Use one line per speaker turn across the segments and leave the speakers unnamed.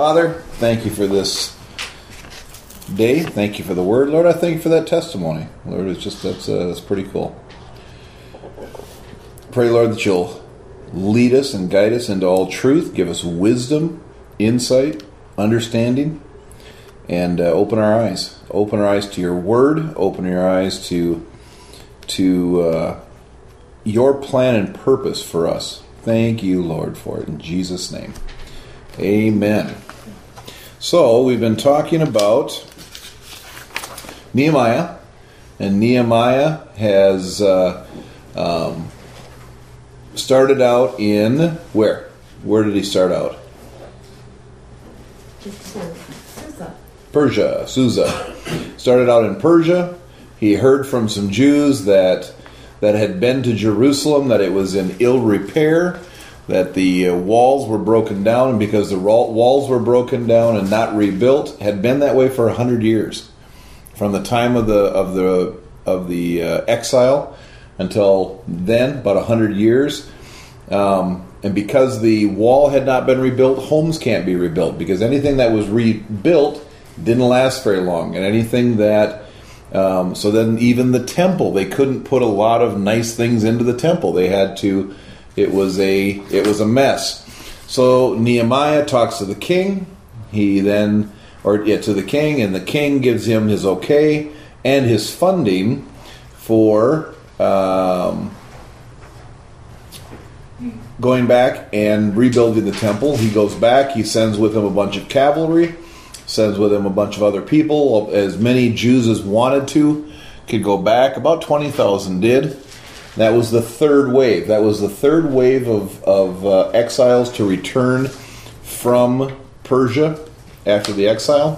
Father, thank you for this day. Thank you for the word, Lord. I thank you for that testimony, Lord. It's just that's uh, that's pretty cool. Pray, Lord, that you'll lead us and guide us into all truth. Give us wisdom, insight, understanding, and uh, open our eyes. Open our eyes to your word. Open your eyes to to uh, your plan and purpose for us. Thank you, Lord, for it in Jesus' name. Amen. So we've been talking about Nehemiah, and Nehemiah has uh, um, started out in where? Where did he start out? Persia, Susa. Started out in Persia. He heard from some Jews that that had been to Jerusalem that it was in ill repair, that the uh, walls were broken down, and because the walls were broken down and not rebuilt, had been that way for a hundred years, from the time of the of the of the uh, exile until then, about a hundred years. Um, and because the wall had not been rebuilt, homes can't be rebuilt because anything that was rebuilt didn't last very long, and anything that um, so then even the temple they couldn't put a lot of nice things into the temple. They had to. It was a it was a mess. So Nehemiah talks to the king. He then or yeah, to the king, and the king gives him his okay and his funding for. Um, going back and rebuilding the temple. He goes back, he sends with him a bunch of cavalry, sends with him a bunch of other people, as many Jews as wanted to could go back. About 20,000 did. That was the third wave. That was the third wave of, of uh, exiles to return from Persia after the exile,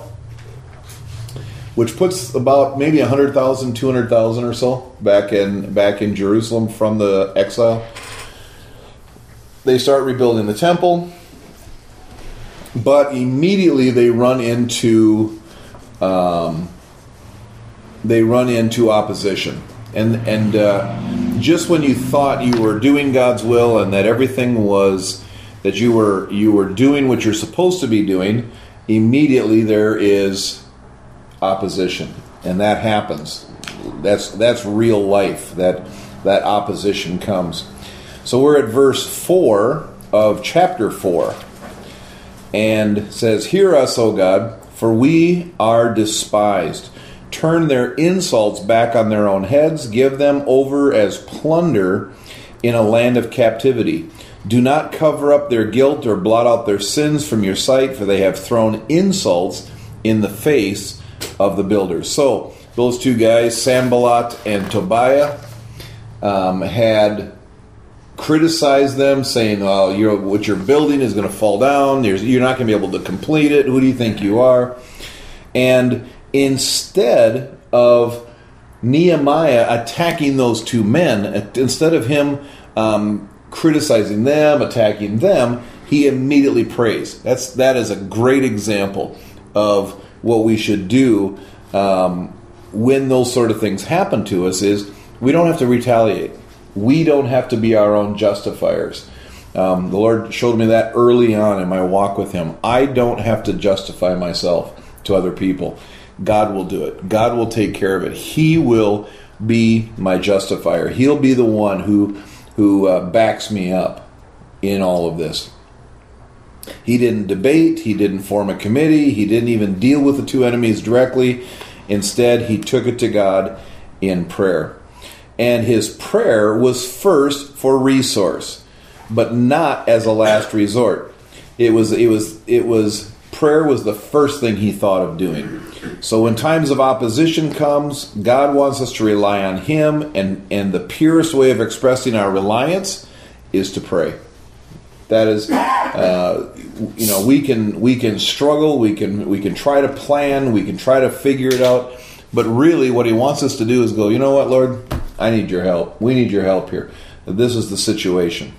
which puts about maybe 100,000, 200,000 or so back in back in Jerusalem from the exile they start rebuilding the temple, but immediately they run into um, they run into opposition, and and uh, just when you thought you were doing God's will and that everything was that you were you were doing what you're supposed to be doing, immediately there is opposition, and that happens. That's that's real life. That that opposition comes. So we're at verse 4 of chapter 4. And says, Hear us, O God, for we are despised. Turn their insults back on their own heads, give them over as plunder in a land of captivity. Do not cover up their guilt or blot out their sins from your sight, for they have thrown insults in the face of the builders. So, those two guys, Sanballat and Tobiah, um, had criticized them, saying, "Oh, you're, what you're building is going to fall down. There's, you're not going to be able to complete it. Who do you think you are?" And instead of Nehemiah attacking those two men, instead of him um, criticizing them, attacking them, he immediately prays. That's that is a great example of what we should do um, when those sort of things happen to us. Is we don't have to retaliate we don't have to be our own justifiers. Um, the Lord showed me that early on in my walk with Him. I don't have to justify myself to other people. God will do it. God will take care of it. He will be my justifier. He'll be the one who who uh, backs me up in all of this. He didn't debate. He didn't form a committee. He didn't even deal with the two enemies directly. Instead, he took it to God in prayer and his prayer was first for resource, but not as a last resort. It was it was it was prayer was the first thing he thought of doing. So when times of opposition comes, God wants us to rely on him and and the purest way of expressing our reliance is to pray. That is uh, you know, we can we can struggle, we can we can try to plan, we can try to figure it out, but really what he wants us to do is go, you know what, Lord, I need your help. We need your help here. This is the situation.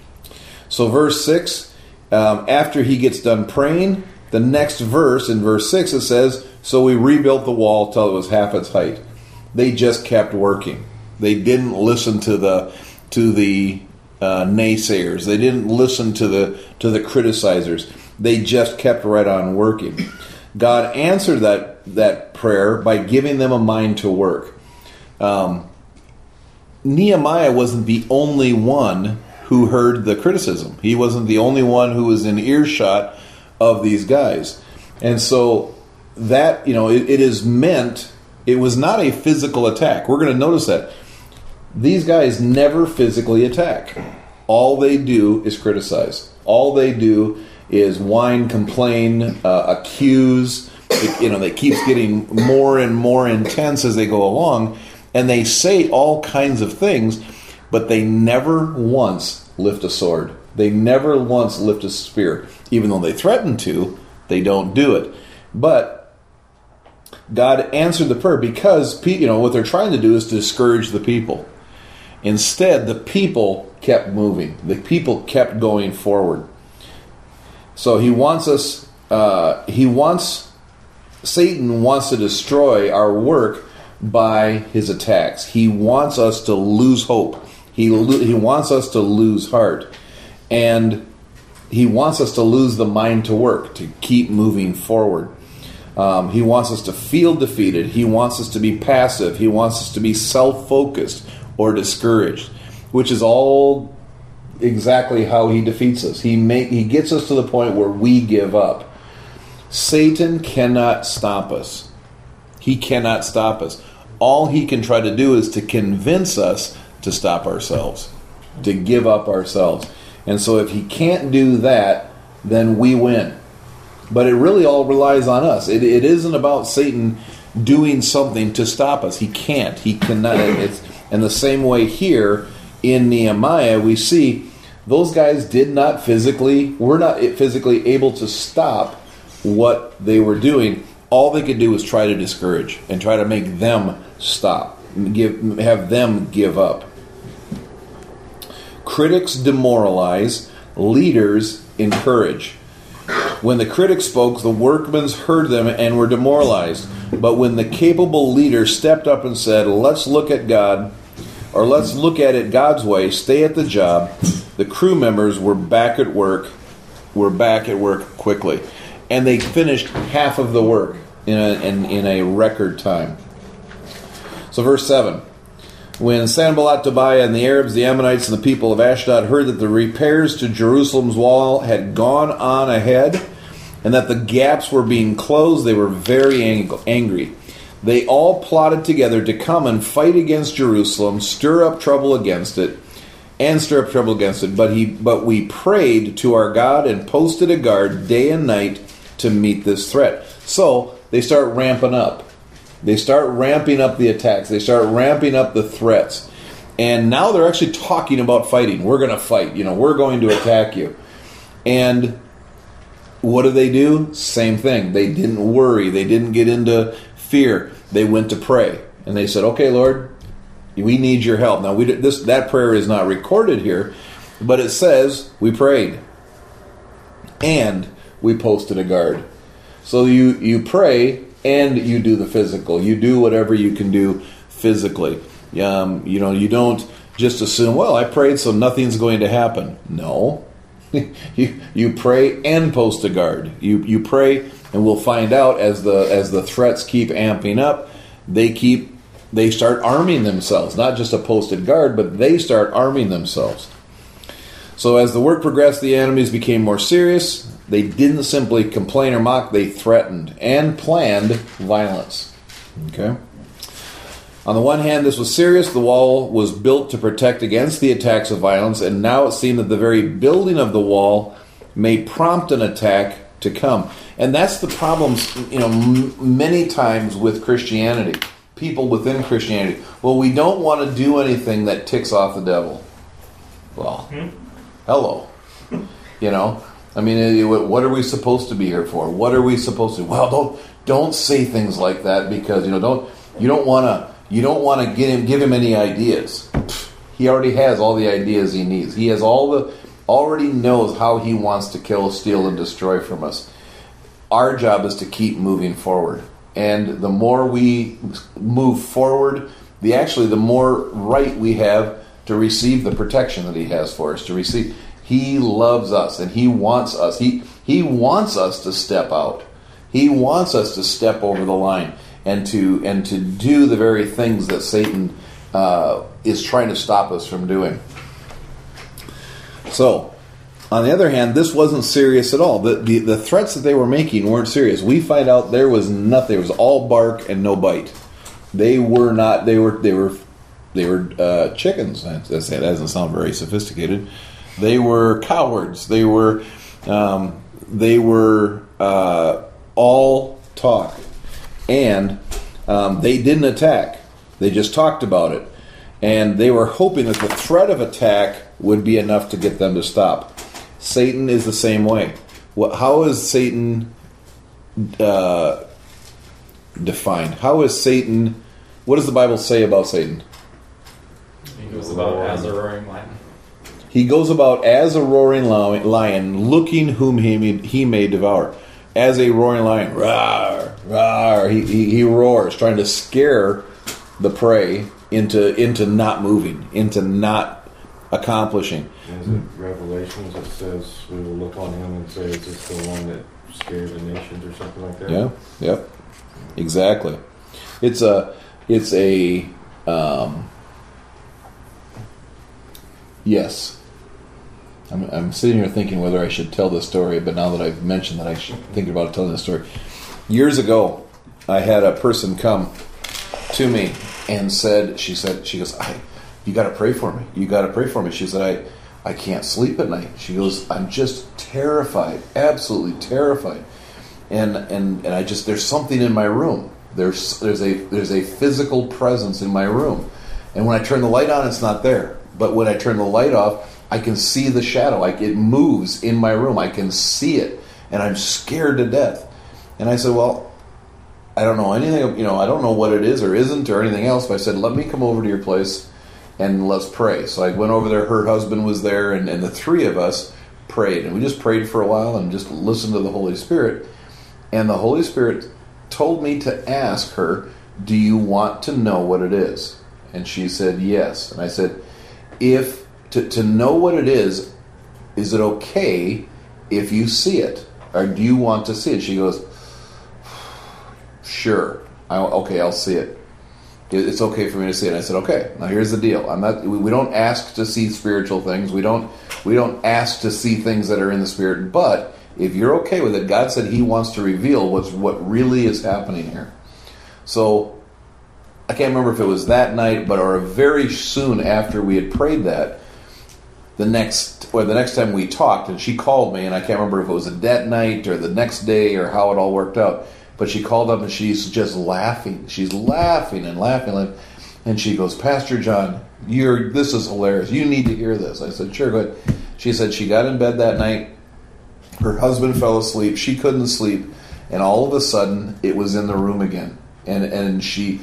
So, verse 6, um, after he gets done praying, the next verse, in verse 6, it says, So we rebuilt the wall till it was half its height. They just kept working. They didn't listen to the to the uh, naysayers. They didn't listen to the to the criticizers. They just kept right on working. God answered that that prayer by giving them a mind to work. Um, Nehemiah wasn't the only one who heard the criticism. He wasn't the only one who was in earshot of these guys. And so that, you know, it, it is meant, it was not a physical attack. We're going to notice that. These guys never physically attack. All they do is criticize. All they do is whine, complain, uh, accuse. It, you know, it keeps getting more and more intense as they go along, and they say all kinds of things, but they never once lift a sword. They never once lift a spear, even though they threaten to. They don't do it, but God answered the prayer because you know what they're trying to do is to discourage the people. Instead, the people kept moving. The people kept going forward. So he wants us. Uh, he wants Satan wants to destroy our work by his attacks. He wants us to lose hope. He he wants us to lose heart, and he wants us to lose the mind to work to keep moving forward. Um, he wants us to feel defeated. He wants us to be passive. He wants us to be self focused or discouraged, which is all exactly how he defeats us. He he gets us to the point where we give up. Satan cannot stop us. He cannot stop us. All he can try to do is to convince us to stop ourselves, to give up ourselves. And so if he can't do that, then we win. But it really all relies on us. It, it isn't about Satan doing something to stop us. He can't. He cannot. It's, and the same way here in Nehemiah, we see those guys did not physically, were not physically able to stop what they were doing. All they could do was try to discourage and try to make them stop, give, have them give up. Critics demoralize, leaders encourage. When the critics spoke, the workmen heard them and were demoralized. But when the capable leader stepped up and said, Let's look at God, or let's look at it God's way, stay at the job, the crew members were back at work, were back at work quickly. And they finished half of the work in a, in, in a record time. So, verse 7 When Sanballat, Tobiah, and the Arabs, the Ammonites, and the people of Ashdod heard that the repairs to Jerusalem's wall had gone on ahead and that the gaps were being closed, they were very angry. They all plotted together to come and fight against Jerusalem, stir up trouble against it, and stir up trouble against it. But he but we prayed to our God and posted a guard day and night to meet this threat. So they start ramping up. They start ramping up the attacks. They start ramping up the threats. And now they're actually talking about fighting. We're going to fight. You know, we're going to attack you. And what do they do? Same thing. They didn't worry. They didn't get into fear. They went to pray. And they said, "Okay, Lord, we need your help." Now, we this that prayer is not recorded here, but it says we prayed and we posted a guard. So you you pray and you do the physical. You do whatever you can do physically. Um, you know, you don't just assume, well, I prayed, so nothing's going to happen. No, you you pray and post a guard. You you pray, and we'll find out as the as the threats keep amping up, they keep they start arming themselves. Not just a posted guard, but they start arming themselves. So as the work progressed, the enemies became more serious. They didn't simply complain or mock; they threatened and planned violence. Okay. On the one hand, this was serious. The wall was built to protect against the attacks of violence, and now it seemed that the very building of the wall may prompt an attack to come. And that's the problems, you know, m- many times with Christianity. People within Christianity. Well, we don't want to do anything that ticks off the devil. Well, hmm? hello. You know, I mean, eh, what are we supposed to be here for? What are we supposed to? Well, don't don't say things like that because you know don't you don't want to you don't want to get him, give him any ideas. He already has all the ideas he needs. He has all the already knows how he wants to kill, steal, and destroy from us. Our job is to keep moving forward, and the more we move forward, the actually the more right we have to receive the protection that he has for us. To receive, He loves us and he wants us. He he wants us to step out. He wants us to step over the line and to and to do the very things that Satan uh, is trying to stop us from doing. So, on the other hand, this wasn't serious at all. The, the, the threats that they were making weren't serious. We find out there was nothing. It was all bark and no bite. They were not. They were. They were. They were uh, chickens. That doesn't sound very sophisticated. They were cowards. They were. Um, they were uh, all talk, and um, they didn't attack. They just talked about it, and they were hoping that the threat of attack would be enough to get them to stop. Satan is the same way. What, how is Satan uh, defined? How is Satan? What does the Bible say about Satan?
It was about as a roaring lion.
He goes about as a roaring lion, looking whom he may, he may devour. As a roaring lion, roar, roar. He, he, he roars, trying to scare the prey into into not moving, into not accomplishing.
Is it Revelations that says we will look on him and say, "Is this the one that scared the nations?" or something like that?
Yeah. Yep. Exactly. It's a. It's a. Um, yes. I'm, I'm sitting here thinking whether I should tell this story, but now that I've mentioned that I should think about telling this story. Years ago, I had a person come to me and said, she said, she goes, I, you got to pray for me. You got to pray for me. She said, I, I can't sleep at night. She goes, I'm just terrified, absolutely terrified. And, and, and I just, there's something in my room. There's, there's a, there's a physical presence in my room. And when I turn the light on, it's not there. But when I turn the light off, I can see the shadow. Like it moves in my room. I can see it. And I'm scared to death. And I said, Well, I don't know anything, you know, I don't know what it is or isn't or anything else, but I said, let me come over to your place and let's pray. So I went over there, her husband was there, and, and the three of us prayed. And we just prayed for a while and just listened to the Holy Spirit. And the Holy Spirit told me to ask her, Do you want to know what it is? And she said, Yes. And I said, If to, to know what it is, is it okay if you see it? Or do you want to see it? She goes, Sure. I, okay, I'll see it. It's okay for me to see it. I said, okay. Now here's the deal. I'm not. We don't ask to see spiritual things. We don't. We don't ask to see things that are in the spirit. But if you're okay with it, God said He wants to reveal what's what really is happening here. So I can't remember if it was that night, but or very soon after we had prayed that, the next or the next time we talked, and she called me, and I can't remember if it was a that night or the next day or how it all worked out. But she called up and she's just laughing. She's laughing and laughing. And she goes, Pastor John, you're this is hilarious. You need to hear this. I said, Sure, go ahead. She said she got in bed that night. Her husband fell asleep. She couldn't sleep. And all of a sudden, it was in the room again. And, and she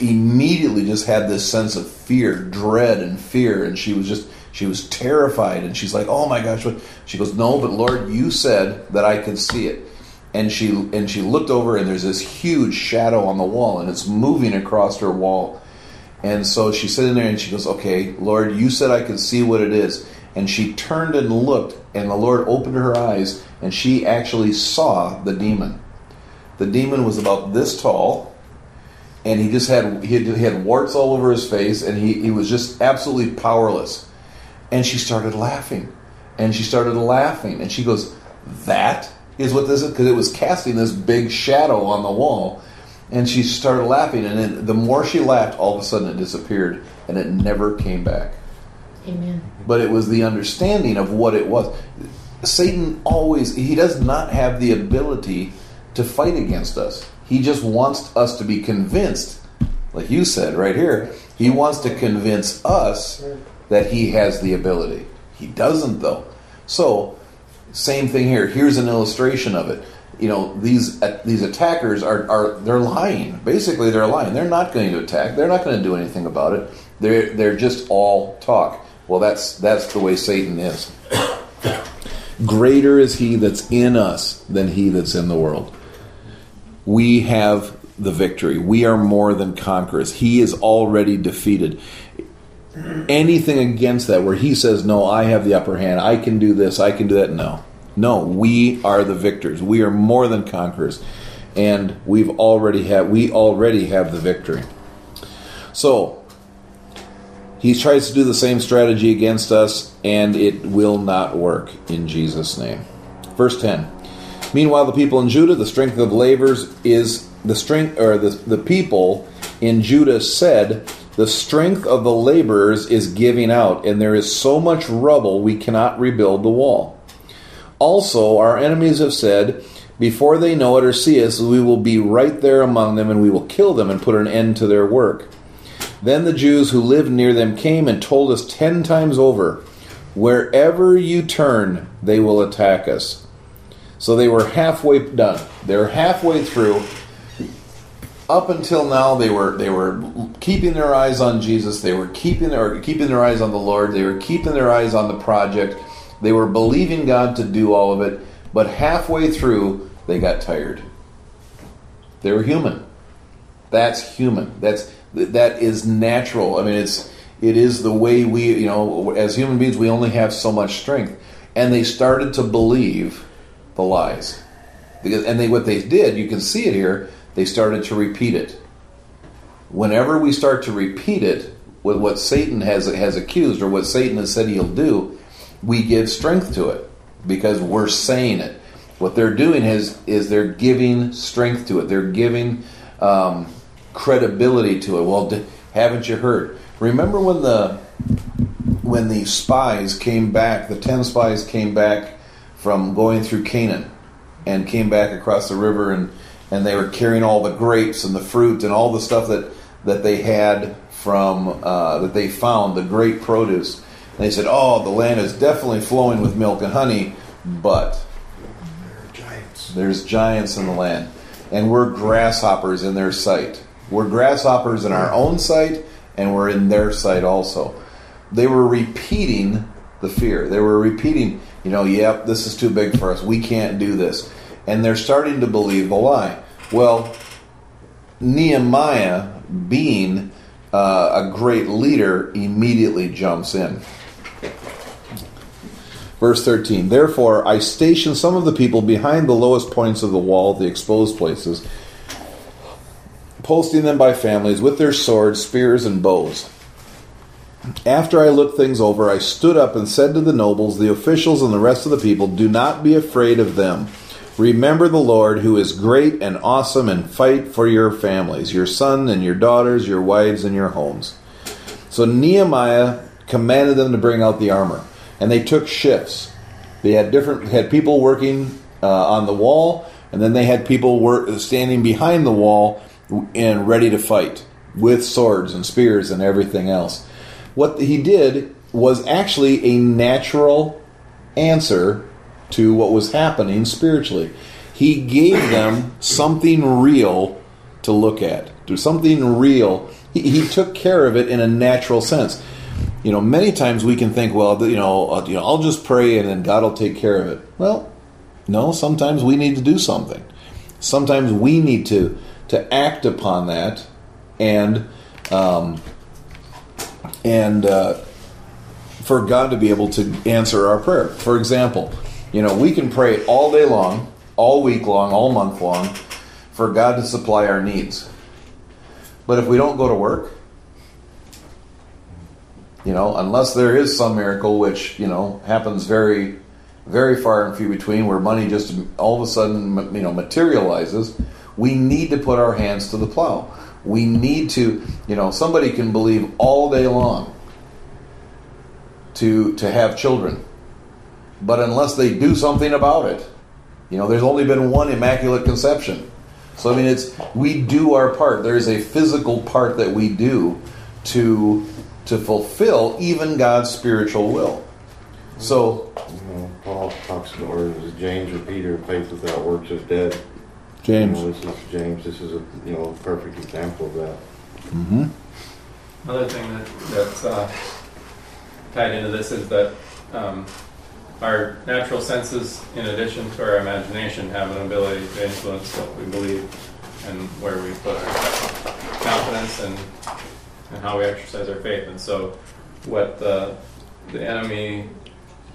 immediately just had this sense of fear, dread, and fear. And she was just, she was terrified. And she's like, Oh my gosh. She goes, No, but Lord, you said that I could see it and she and she looked over and there's this huge shadow on the wall and it's moving across her wall and so she's sitting there and she goes okay lord you said i could see what it is and she turned and looked and the lord opened her eyes and she actually saw the demon the demon was about this tall and he just had he had, he had warts all over his face and he, he was just absolutely powerless and she started laughing and she started laughing and she goes that is what this is because it was casting this big shadow on the wall. And she started laughing, and then the more she laughed, all of a sudden it disappeared, and it never came back.
Amen.
But it was the understanding of what it was. Satan always, he does not have the ability to fight against us. He just wants us to be convinced, like you said right here, he wants to convince us that he has the ability. He doesn't, though. So, same thing here. Here's an illustration of it. You know, these uh, these attackers are, are they're lying. Basically, they're lying. They're not going to attack. They're not going to do anything about it. They're they're just all talk. Well, that's that's the way Satan is. Greater is he that's in us than he that's in the world. We have the victory. We are more than conquerors. He is already defeated. Anything against that where he says, No, I have the upper hand, I can do this, I can do that. No. No, we are the victors. We are more than conquerors. And we've already had we already have the victory. So he tries to do the same strategy against us, and it will not work in Jesus' name. Verse 10. Meanwhile, the people in Judah, the strength of the laborers is the strength, or the, the people in Judah said, The strength of the laborers is giving out, and there is so much rubble we cannot rebuild the wall. Also, our enemies have said, Before they know it or see us, we will be right there among them, and we will kill them and put an end to their work. Then the Jews who lived near them came and told us ten times over, Wherever you turn, they will attack us. So they were halfway done. They're halfway through. Up until now, they were they were keeping their eyes on Jesus. They were keeping their keeping their eyes on the Lord. They were keeping their eyes on the project. They were believing God to do all of it. But halfway through, they got tired. They were human. That's human. That's that is natural. I mean, it's it is the way we you know as human beings we only have so much strength, and they started to believe the lies. Because, and they, what they did, you can see it here, they started to repeat it. Whenever we start to repeat it, with what Satan has, has accused or what Satan has said he'll do, we give strength to it because we're saying it. What they're doing is, is they're giving strength to it. They're giving um, credibility to it. Well, haven't you heard? Remember when the when the spies came back, the ten spies came back from going through Canaan and came back across the river and, and they were carrying all the grapes and the fruit and all the stuff that, that they had from uh, that they found the great produce. And they said, "Oh, the land is definitely flowing with milk and honey, but
giants.
there's giants in the land, and we're grasshoppers in their sight. We're grasshoppers in our own sight, and we're in their sight also." They were repeating the fear. They were repeating you know, yep, this is too big for us. We can't do this. And they're starting to believe the lie. Well, Nehemiah, being uh, a great leader, immediately jumps in. Verse 13 Therefore, I stationed some of the people behind the lowest points of the wall, the exposed places, posting them by families with their swords, spears, and bows. After I looked things over, I stood up and said to the nobles, the officials, and the rest of the people, Do not be afraid of them. Remember the Lord, who is great and awesome, and fight for your families, your sons and your daughters, your wives and your homes. So Nehemiah commanded them to bring out the armor, and they took shifts. They had different had people working uh, on the wall, and then they had people work, standing behind the wall and ready to fight with swords and spears and everything else what he did was actually a natural answer to what was happening spiritually. He gave them something real to look at, to something real. He, he, took care of it in a natural sense. You know, many times we can think, well, you know, uh, you know, I'll just pray and then God will take care of it. Well, no. Sometimes we need to do something. Sometimes we need to to act upon that and um, and uh, for God to be able to answer our prayer. For example, you know, we can pray all day long, all week long, all month long for God to supply our needs. But if we don't go to work, you know, unless there is some miracle, which, you know, happens very, very far and few between, where money just all of a sudden, you know, materializes, we need to put our hands to the plow. We need to, you know, somebody can believe all day long to to have children. But unless they do something about it, you know, there's only been one immaculate conception. So I mean it's we do our part. There is a physical part that we do to to fulfill even God's spiritual will. So
you know, Paul talks about or James or Peter, faith without works is dead.
James.
You know, this is James. This is a you know perfect example of that.
Mm-hmm.
Another thing that that's uh, tied into this is that um, our natural senses, in addition to our imagination, have an ability to influence what we believe and where we put our confidence and and how we exercise our faith. And so, what the the enemy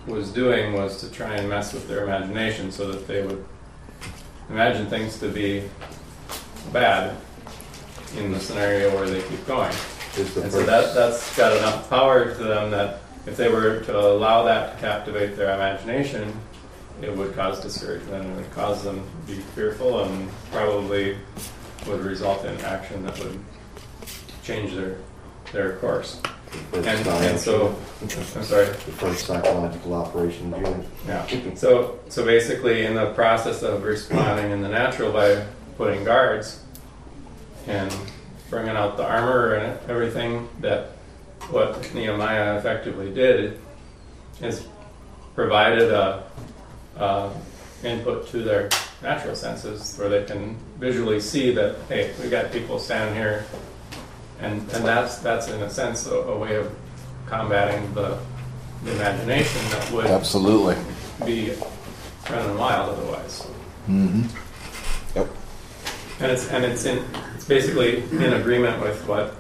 was doing was to try and mess with their imagination so that they would imagine things to be bad in the scenario where they keep going.
The
And so that, that's got enough power to them that if they were to allow that to captivate their imagination, it would cause discouragement and it would cause them to be fearful and probably would result in action that would change their, their course. And, and so, I'm sorry.
The first psychological operation, June.
Yeah. So, so basically, in the process of responding in the natural by putting guards and bringing out the armor and everything, that what Nehemiah effectively did is provided a, a input to their natural senses where they can visually see that hey, we got people standing here, and and that's that's in a sense a, a way of combating the, the imagination that would
Absolutely.
be running wild otherwise.
Mm-hmm. Yep.
And it's and it's in it's basically in agreement with what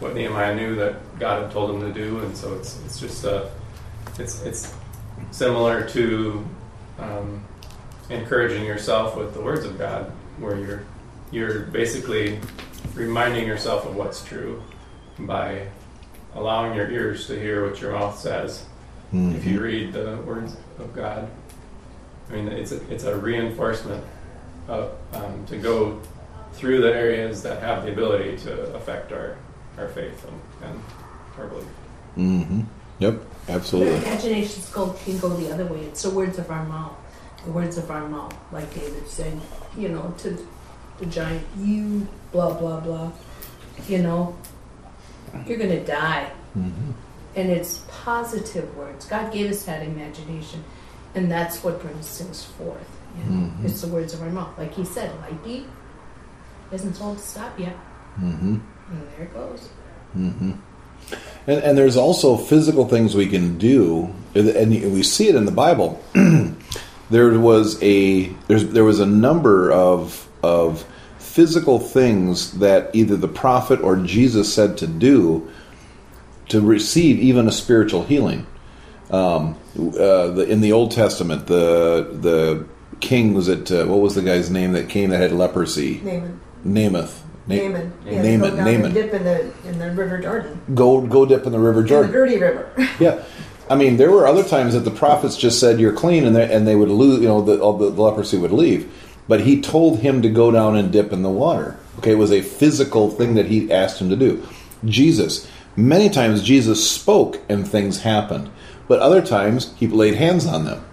what Nehemiah knew that God had told him to do, and so it's it's just uh it's it's similar to um, encouraging yourself with the words of God, where you're you're basically reminding yourself of what's true by allowing your ears to hear what your mouth says. If you read the words of God, I mean, it's a, it's a reinforcement of, um, to go through the areas that have the ability to affect our, our faith and, and our belief.
Mm-hmm. Yep. Absolutely.
Imaginations go, can go the other way. It's the words of our mouth. The words of our mouth, like David said, you know, to the giant, you blah blah blah. You know, you're gonna die.
Mm-hmm.
And it's positive words. God gave us that imagination, and that's what brings things forth. You know,
Mhm.
it's the words of our mouth. Like he said, lightning isn't told to stop yet,
Mm-hmm.
And there it goes.
Mm-hmm. And, and there's also physical things we can do, and we see it in the Bible. there was a there's there was a number of of physical things that either the prophet or Jesus said to do to receive even a spiritual healing. Um, uh, the, in the Old Testament, the the king was it uh, what was the guy's name that came that had leprosy?
Naaman.
Namath. Na-
Naaman. Yeah,
Naaman,
Go down
Naaman.
and dip in the in the River Jordan.
Go go dip in the River
In the
Jordan.
dirty river.
Yeah, I mean, there were other times that the prophets just said you're clean, and they, and they would lose, you know, the, all the, the leprosy would leave. But he told him to go down and dip in the water. Okay, it was a physical thing that he asked him to do. Jesus, many times Jesus spoke and things happened, but other times he laid hands on them.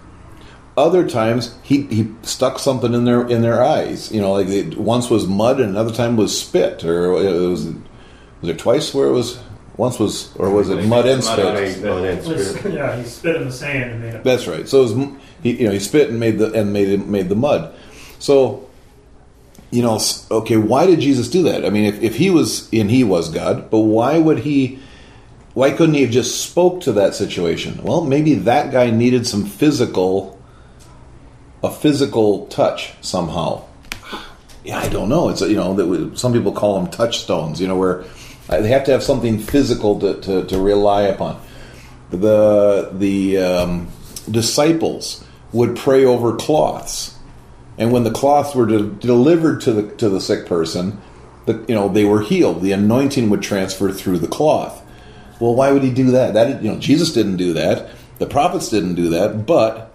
Other times he, he stuck something in their in their eyes. You know, like it once was mud and another time was spit, or it was was it twice where it was once was or was it mud and spit?
Mud and
It yeah, he spit in the sand and made it.
That's right. So it was, he, you know, he spit and made the and made made the mud. So, you know, okay, why did Jesus do that? I mean, if, if he was and he was God, but why would he? Why couldn't he have just spoke to that situation? Well, maybe that guy needed some physical, a physical touch somehow. Yeah, I don't know. It's you know that we- some people call them touchstones. You know, where uh, they have to have something physical to, to, to rely upon the the um, disciples would pray over cloths, and when the cloths were de- delivered to the to the sick person, the, you know they were healed. The anointing would transfer through the cloth. Well, why would he do that? That you know Jesus didn't do that. The prophets didn't do that, but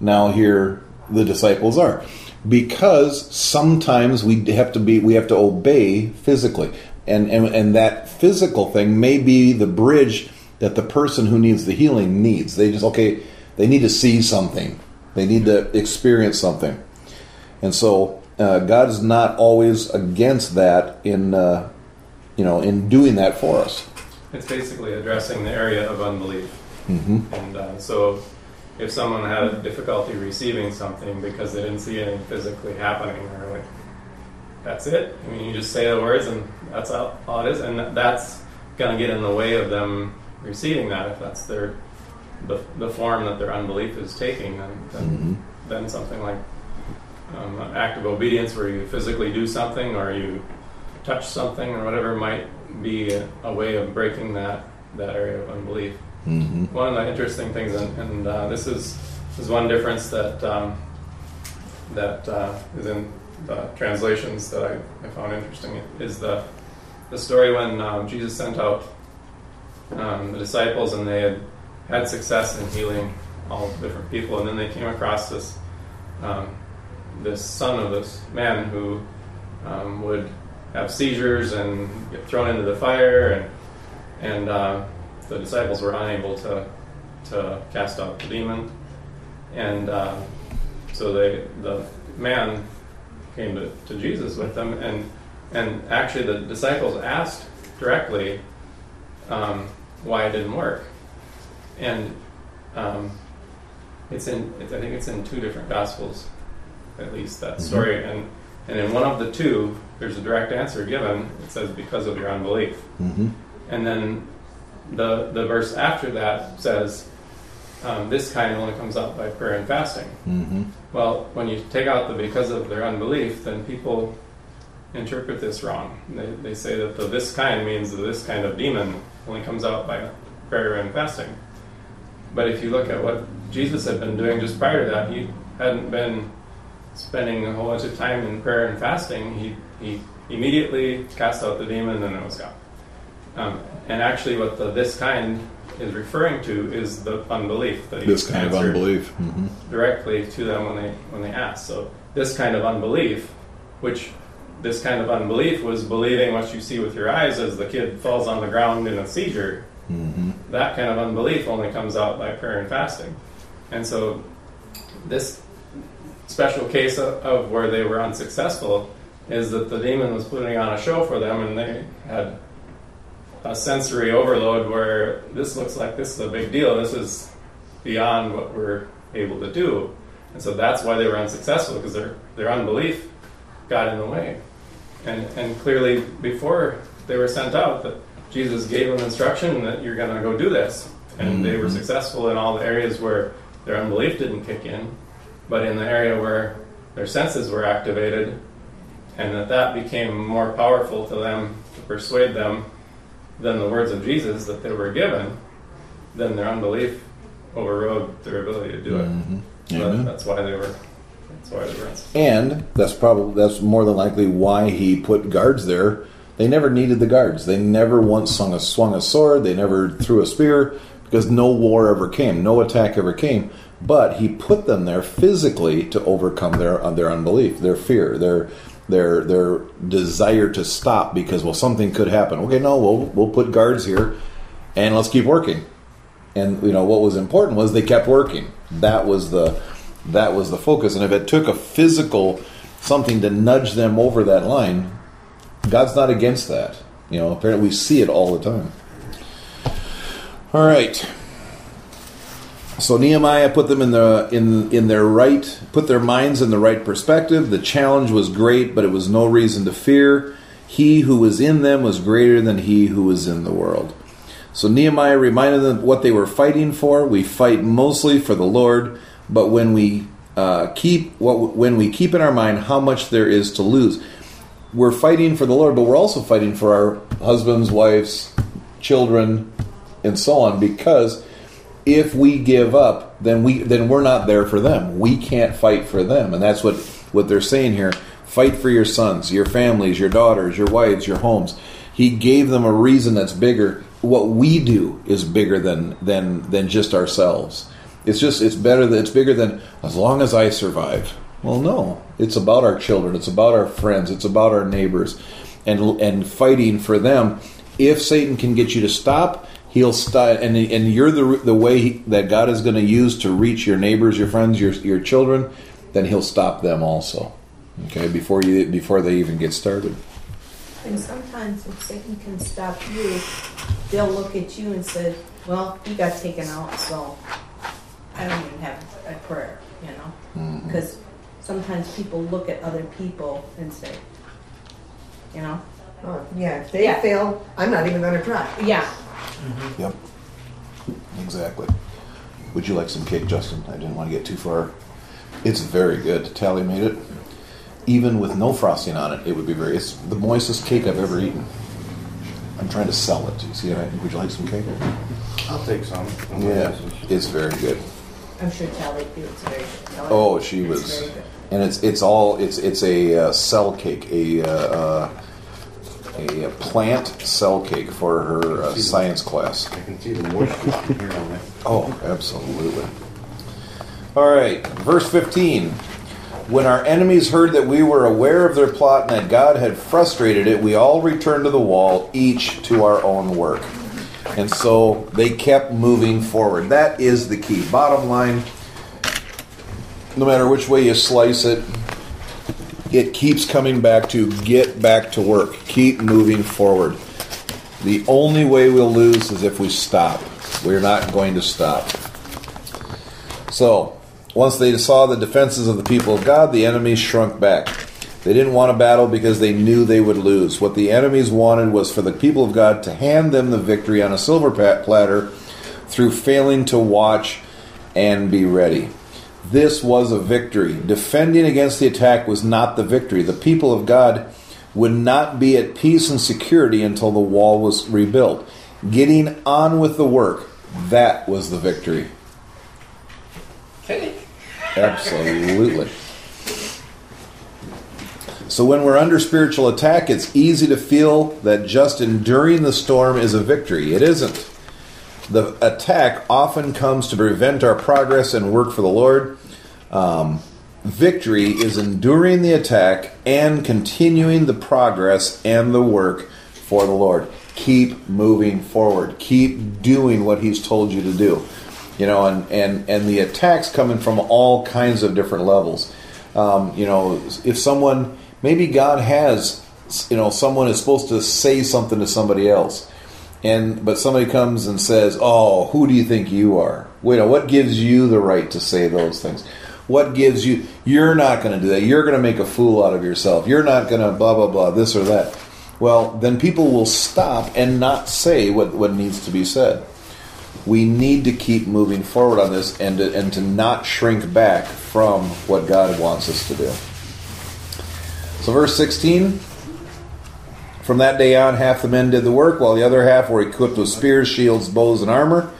now here the disciples are. Because sometimes we have to be we have to obey physically. And and, and that physical thing may be the bridge that the person who needs the healing needs. They just okay they need to see something. They need to experience something. And so uh, god is not always against that in uh, you know in doing that for us.
It's basically addressing the area of unbelief.
hmm
And uh, so, if someone had difficulty receiving something because they didn't see anything physically happening, or like, that's it. I mean, you just say the words, and that's all, all it is, and that's going to get in the way of them receiving that if that's their the, the form that their unbelief is taking. Then, then,
hmm
then something like um, an act of obedience, where you physically do something or you touch something or whatever, might be a, a way of breaking that that area of unbelief.
Hmm
One of the interesting things, and, and uh, this is is one difference that um, that uh, is in the translations that I, I found interesting is the the story when um, Jesus sent out um, the disciples and they had had success in healing all different people, and then they came across this um, this son of this man who um, would have seizures and get thrown into the fire, and and uh, the disciples were unable to to cast out the demon, and uh, so they the man came to, to Jesus with them, and and actually the disciples asked directly um, why it didn't work, and um, it's in it's, I think it's in two different gospels, at least that story, and and in one of the two there's a direct answer given. It says because of your unbelief,
hmm
and then the the verse after that says um, this kind only comes out by prayer and fasting.
hmm
Well, when you take out the because of their unbelief, then people interpret this wrong. They, they say that the this kind means that this kind of demon only comes out by prayer and fasting. But if you look at what Jesus had been doing just prior to that, he hadn't been spending a whole bunch of time in prayer and fasting. He, he immediately cast out the demon and it was gone. Um, and actually, what the this kind is referring to is the unbelief that he
This kind of unbelief. hmm
directly to them when they when they asked. So this kind of unbelief, which this kind of unbelief was believing what you see with your eyes as the kid falls on the ground in a seizure.
hmm
That kind of unbelief only comes out by prayer and fasting. And so this special case of, of where they were unsuccessful is that the demon was putting on a show for them and they had a sensory overload where this looks like this is a big deal. This is beyond what we're able to do. And so that's why they were unsuccessful because their, their unbelief got in the way. And, and clearly, before they were sent out, that Jesus gave them instruction that you're going to go do this. And they were mm-hmm. successful in all the areas where their unbelief didn't kick in, but in the area where their senses were activated, and that that became more powerful to them to persuade them than the words of Jesus that they were given, then their unbelief overrode their ability to do it.
Mhm.
So that's why they were. That's why they were.
And that's probably that's more than likely why he put guards there. They never needed the guards. They never once swung a, swung a sword. They never threw a spear because no war ever came, no attack ever came. But he put them there physically to overcome their their unbelief, their fear, their their their desire to stop because well something could happen. Okay, no, we'll we'll put guards here, and let's keep working. And you know what was important was they kept working. That was the that was the focus. And if it took a physical something to nudge them over that line, God's not against that. You know, apparently we see it all the time. All right. So Nehemiah put them in the in in their right, put their minds in the right perspective. The challenge was great, but it was no reason to fear. He who was in them was greater than he who was in the world. So Nehemiah reminded them what they were fighting for. We fight mostly for the Lord, but when we uh, keep what when we keep in our mind how much there is to lose, we're fighting for the Lord, but we're also fighting for our husbands, wives, children, and so on. Because if we give up, then we then we're not there for them. We can't fight for them, and that's what what they're saying here. Fight for your sons, your families, your daughters, your wives, your homes. He gave them a reason that's bigger. What we do is bigger than than than just ourselves. It's just it's better that it's bigger than as long as I survive. Well, no, it's about our children. It's about our friends. It's about our neighbors, and and fighting for them. If Satan can get you to stop, he'll stop. And and you're the the way he, that God is going to use to reach your neighbors, your friends, your your children. Then he'll stop them also. Okay, before you before they even get started.
And sometimes if Satan can stop you, they'll look at you and say, well, he got taken out, so I don't even have a prayer, you know? Mm-hmm. Because sometimes people look at other people and say, you know?
Oh, yeah, if they
Yeah.
fail, I'm not even going to try.
Yeah,
Yep. Exactly. Would you like some cake, Justin? I didn't want to get too far. It's very good. Tally made it. Even with no frosting on it, it would be very. It's the moistest cake I've ever eaten. I'm trying to sell it. You see that? Would you like some cake?
I'll take some.
Yeah, it's very good.
I'm sure Tally Field's very good. Tally
Oh, she
is
was,
very good.
and it's it's all it's it's a uh, cell cake, a uh, uh, a, plant cell cake for her uh, science class.
I can see the moisture here on it.
Oh, absolutely. All right, verse 15. When our enemies heard that we were aware of their plot and that God had frustrated it, we all returned to the wall, each to our own work. And so they kept moving forward. That is the key. Bottom line, no matter which way you slice it, it keeps coming back to get back to work. Keep moving forward. The only way we'll lose is if we stop. We're not going to stop. So, once they saw the defenses of the people of God, the enemies shrunk back. They didn't want a battle because they knew they would lose. What the enemies wanted was for the people of God to hand them the victory on a silver platter through failing to watch and be ready. This was a victory. Defending against the attack was not the victory. The people of God would not be at peace and security until the wall was rebuilt. Getting on with the work, that was the victory. Absolutely. So when we're under spiritual attack, it's easy to feel that just enduring the storm is a victory. It isn't. The attack often comes to prevent our progress and work for the Lord. Um, victory is enduring the attack and continuing the progress and the work for the Lord. Keep moving forward. Keep doing what He's told you to do. You know, and, and, and the attacks coming from all kinds of different levels. Um, you know, if someone, maybe God has, you know, someone is supposed to say something to somebody else and but somebody comes and says, "Oh, who do you think you are? Wait, what gives you the right to say those things? What gives you? You're not going to do that. You're going to make a fool out of yourself. You're not going to blah blah blah this or that." Well, then people will stop and not say what what needs to be said. We need to keep moving forward on this and to, and to not shrink back from what God wants us to do. So, verse sixteen. From that day on, half the men did the work, while the other half were equipped with spears, shields, bows, and armor.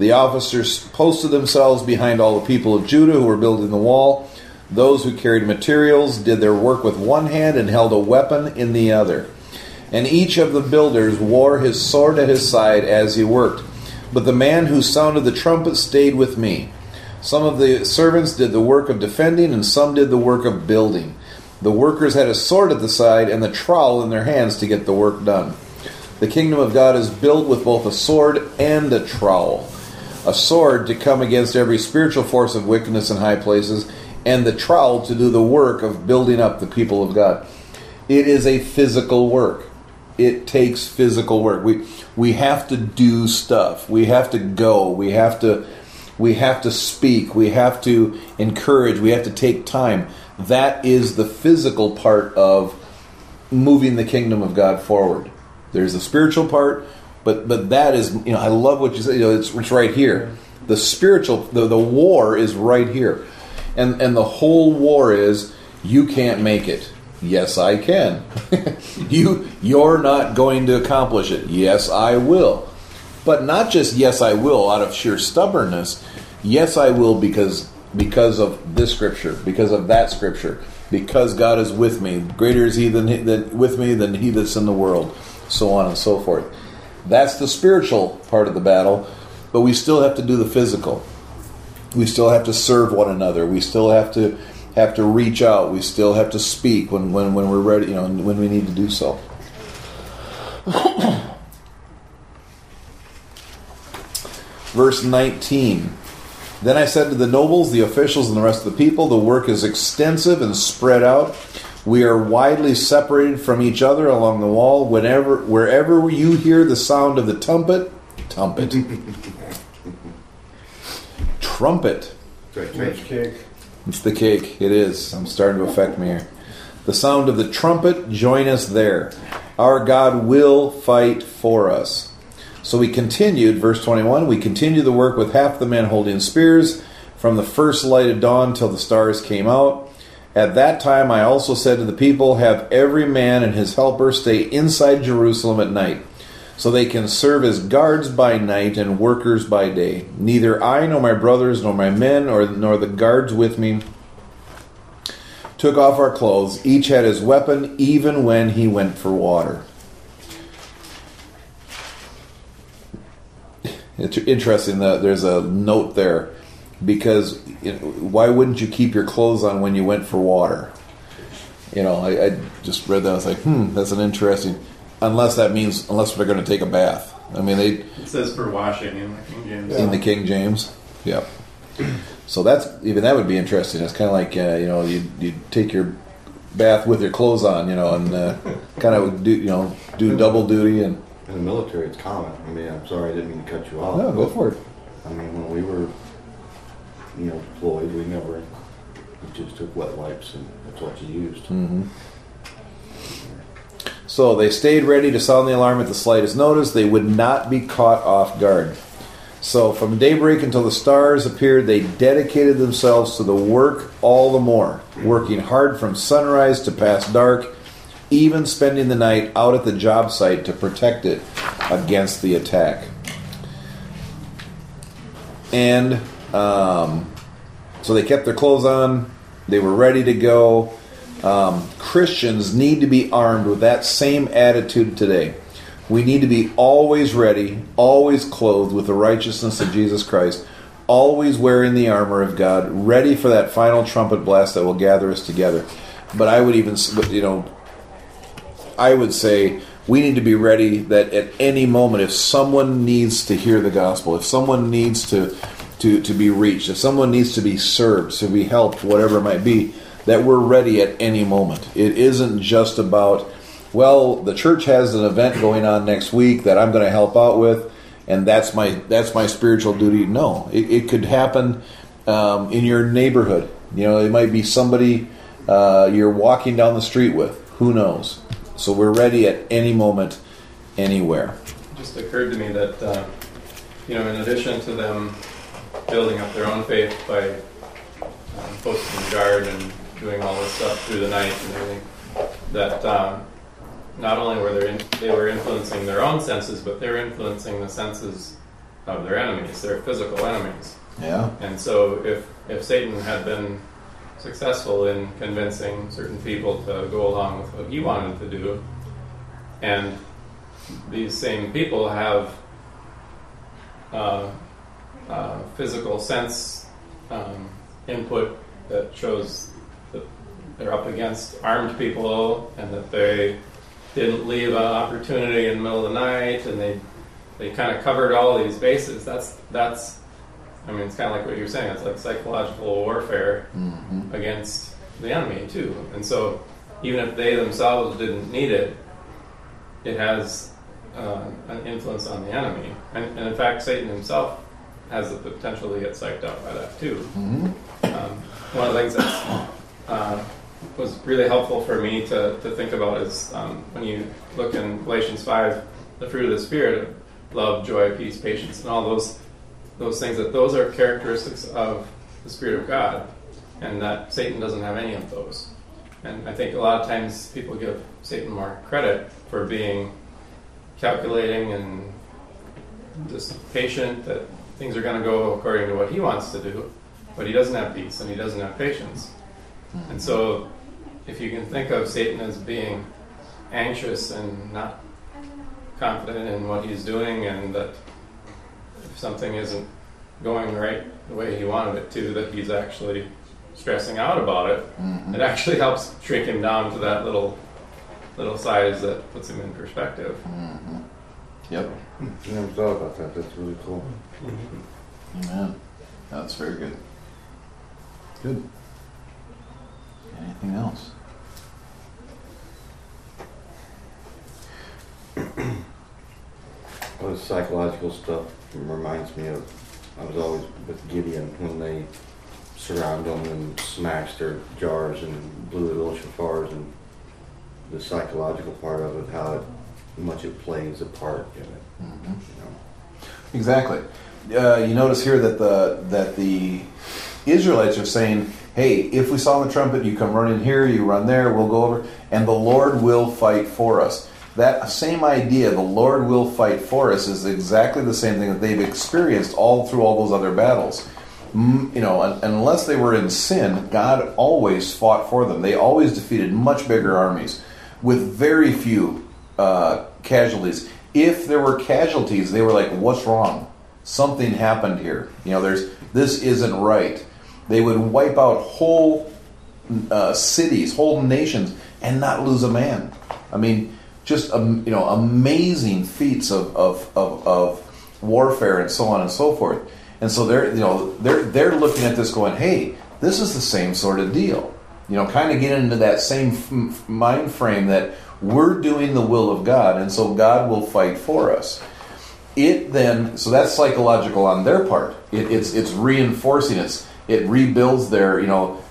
The officers posted themselves behind all the people of Judah who were building the wall. Those who carried materials did their work with one hand and held a weapon in the other. And each of the builders wore his sword at his side as he worked. But the man who sounded the trumpet stayed with me. Some of the servants did the work of defending, and some did the work of building. The workers had a sword at the side and the trowel in their hands to get the work done. The kingdom of God is built with both a sword and a trowel. A sword to come against every spiritual force of wickedness in high places, and the trowel to do the work of building up the people of God. It is a physical work. It takes physical work. We we have to do stuff. We have to go. We have to we have to speak. We have to encourage. We have to take time that is the physical part of moving the kingdom of God forward. There's the spiritual part, but but that is you know I love what you said. You know, it's, it's right here. The spiritual the, the war is right here, and and the whole war is you can't make it. Yes, I can. you you're not going to accomplish it. Yes, I will. But not just yes, I will out of sheer stubbornness. Yes, I will because because of this scripture, because of that scripture, because God is with me. Greater is He than, than with me than He that's in the world, so on and so forth. That's the spiritual part of the battle, but we still have to do the physical. We still have to serve one another. We still have to have to reach out. We still have to speak when, when, when we're ready, you know, when we need to do so. Verse 19. Then I said to the nobles, the officials, and the rest of the people, The work is extensive and spread out. We are widely separated from each other along the wall. Whenever, wherever you hear the sound of the trumpet, trumpet, trumpet.
Which?
It's the cake. It is. I'm starting to affect me here. The sound of the trumpet, join us there. Our God will fight for us. So we continued, verse 21, we continued the work with half the men holding spears from the first light of dawn till the stars came out. At that time I also said to the people, Have every man and his helper stay inside Jerusalem at night. so they can serve as guards by night and workers by day. Neither I nor my brothers nor my men or nor the guards with me took off our clothes. Each had his weapon, even when he went for water. It's interesting that there's a note there because you know, why wouldn't you keep your clothes on when you went for water? You know, I, I just read that. I was like, hmm, that's an interesting. Unless that means unless they're going to take a bath. I mean, they
It says for washing in the King James.
in the King James. Yep. So that's even that would be interesting. It's kind of like uh, you know you you take your bath with your clothes on, you know, and uh, kind of do you know do double duty and
In the military, it's common. I mean, I'm sorry, I didn't mean to cut you off.
no, go for it.
I mean, when we were, you know, deployed, we never, we just took wet wipes and that's what you used.
hmm So they stayed ready to sound the alarm at the slightest notice. They would not be caught off guard. So from daybreak until the stars appeared, they dedicated themselves to the work all the more, working hard from sunrise to past dark, even spending the night out at the job site to protect it against the attack. And um, so they kept their clothes on, they were ready to go. Um, Christians need to be armed with that same attitude today. We need to be always ready, always clothed with the righteousness of Jesus Christ, always wearing the armor of God, ready for that final trumpet blast that will gather us together. But I would even, you know, I would say we need to be ready that at any moment, if someone needs to hear the gospel, if someone needs to to, to be reached, if someone needs to be served, to be helped, whatever it might be, that we're ready at any moment. It isn't just about, well, the church has an event going on next week that I'm going to help out with, and that's my that's my spiritual duty. No, it, it could happen um, in your neighborhood. You know, it might be somebody uh, you're walking down the street with. Who knows? So we're ready at any moment, anywhere.
It just occurred to me that, uh, you know, in addition to them building up their own faith by um, posting guard and doing all this stuff through the night and everything, that um, not only were they in, they were influencing their own senses, but they're influencing the senses of their enemies, their physical enemies.
Yeah.
And so, if if Satan had been successful in convincing certain people to go along with what he wanted to do, and these same people have uh, uh, physical sense um, input that shows that they're up against armed people and that they didn't leave an opportunity in the middle of the night and they they kind of covered all these bases. That's that's I mean it's kind of like what you're saying. It's like psychological warfare
Mm-hmm.
against the enemy too. And so even if they themselves didn't need it, it has uh, an influence on the enemy. And, and in fact, Satan himself has the potential to get psyched out by that too.
hmm
Um, one of the things that uh, was really helpful for me to, to think about is um, when you look in Galatians 5, the fruit of the Spirit of love, joy, peace, patience, and all those those things that those are characteristics of the Spirit of God, and that Satan doesn't have any of those. And I think a lot of times people give Satan more credit for being calculating and just patient that things are going to go according to what he wants to do, but he doesn't have peace and he doesn't have patience. And so, if you can think of Satan as being anxious and not confident in what he's doing, and that if something isn't going right the way he wanted it to, that he's actually stressing out about it,
Mm-hmm.
it actually helps shrink him down to that little little size that puts him in perspective.
Mm-hmm. Yep.
I never thought about that. That's really cool.
Amen. That's very good. Good. Anything else?
Well, the psychological stuff reminds me of, I was always with Gideon when they surround them and smashed their jars and blew the little shofars and the psychological part of it, how it, much it plays a part in it,
Mm-hmm.
you know.
Exactly. Uh, you notice here that the that the Israelites are saying, "Hey, if we sound the trumpet, you come running here, you run there, we'll go over, and the Lord will fight for us." That same idea, the Lord will fight for us, is exactly the same thing that they've experienced all through all those other battles. You know, unless they were in sin, God always fought for them. They always defeated much bigger armies with very few uh, casualties. If there were casualties, they were like, "What's wrong? Something happened here. You know, there's this isn't right." They would wipe out whole uh, cities, whole nations, and not lose a man. I mean, just um, you know, amazing feats of, of, of, of warfare and so on and so forth. And so they're you know they're they're looking at this going, hey, this is the same sort of deal. You know, kind of get into that same f- mind frame that we're doing the will of God, and so God will fight for us it then so that's psychological on their part it, it's it's reinforcing it's it rebuilds their you know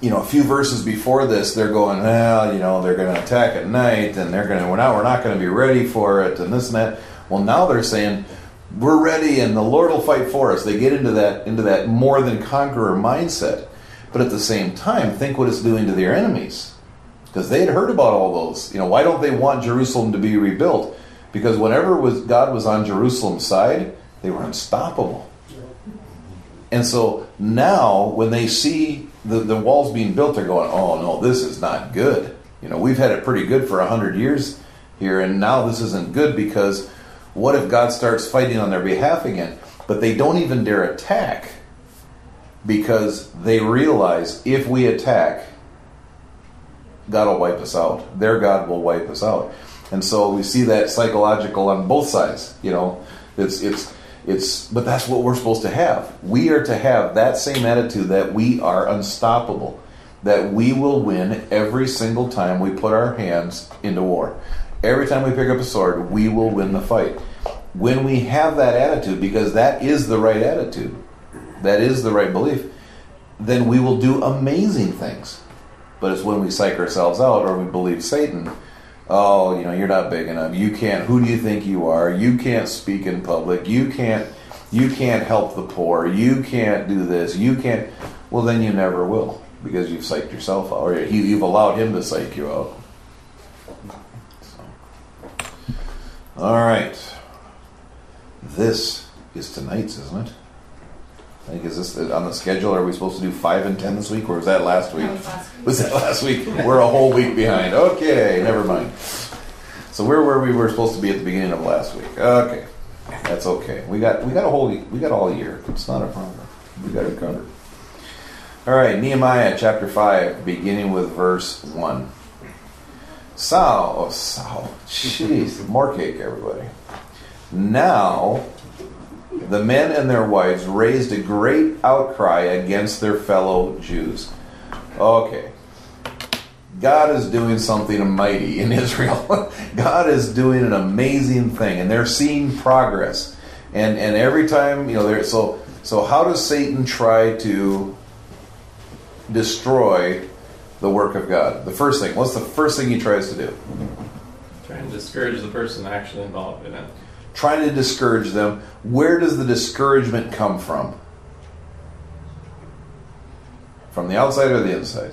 you know a few verses before this they're going well you know they're going to attack at night and they're going to we're not we're not going to be ready for it and this and that well now they're saying we're ready and the lord will fight for us they get into that into that more than conqueror mindset but at the same time think what it's doing to their enemies because they had heard about all those. You know, why don't they want Jerusalem to be rebuilt? Because whenever was God was on Jerusalem's side, they were unstoppable. And so now, when they see the, the walls being built, they're going, "Oh no, this is not good." You know, we've had it pretty good for a hundred years here, and now this isn't good because what if God starts fighting on their behalf again? But they don't even dare attack because they realize if we attack, God will wipe us out. Their God will wipe us out. And so we see that psychological on both sides. You know, it's it's it's but that's what we're supposed to have. We are to have that same attitude that we are unstoppable. That we will win every single time we put our hands into war. Every time we pick up a sword, we will win the fight. When we have that attitude, because that is the right attitude, that is the right belief, then we will do amazing things. But it's when we psych ourselves out or we believe Satan, oh, you know, you're not big enough. You can't. Who do you think you are? You can't speak in public. You can't. You can't help the poor. You can't do this. You can't. Well, then you never will because you've psyched yourself out, or you- you've allowed him to psych you out. So. All right. This is tonight's, isn't it? I think is this on the schedule? Are we supposed to do five and ten this week, or was that last week?
That was last week.
Was that last week? We're a whole week behind. Okay, never mind. So we're where we? Were supposed to be at the beginning of last week. Okay, that's okay. We got we got a whole we got all year. It's not a problem. We got it covered. All right, Nehemiah chapter five, beginning with verse one. Saul, oh Saul, jeez, more cake, everybody. Now the men and their wives raised a great outcry against their fellow Jews. Okay. God is doing something mighty in Israel. God is doing an amazing thing, and they're seeing progress. And and every time, you know, there. So so how does Satan try to destroy the work of God? The first thing. What's the first thing he tries to do?
Trying to discourage the person actually involved in it.
Trying to discourage them. Where does the discouragement come from? From the outside or the inside?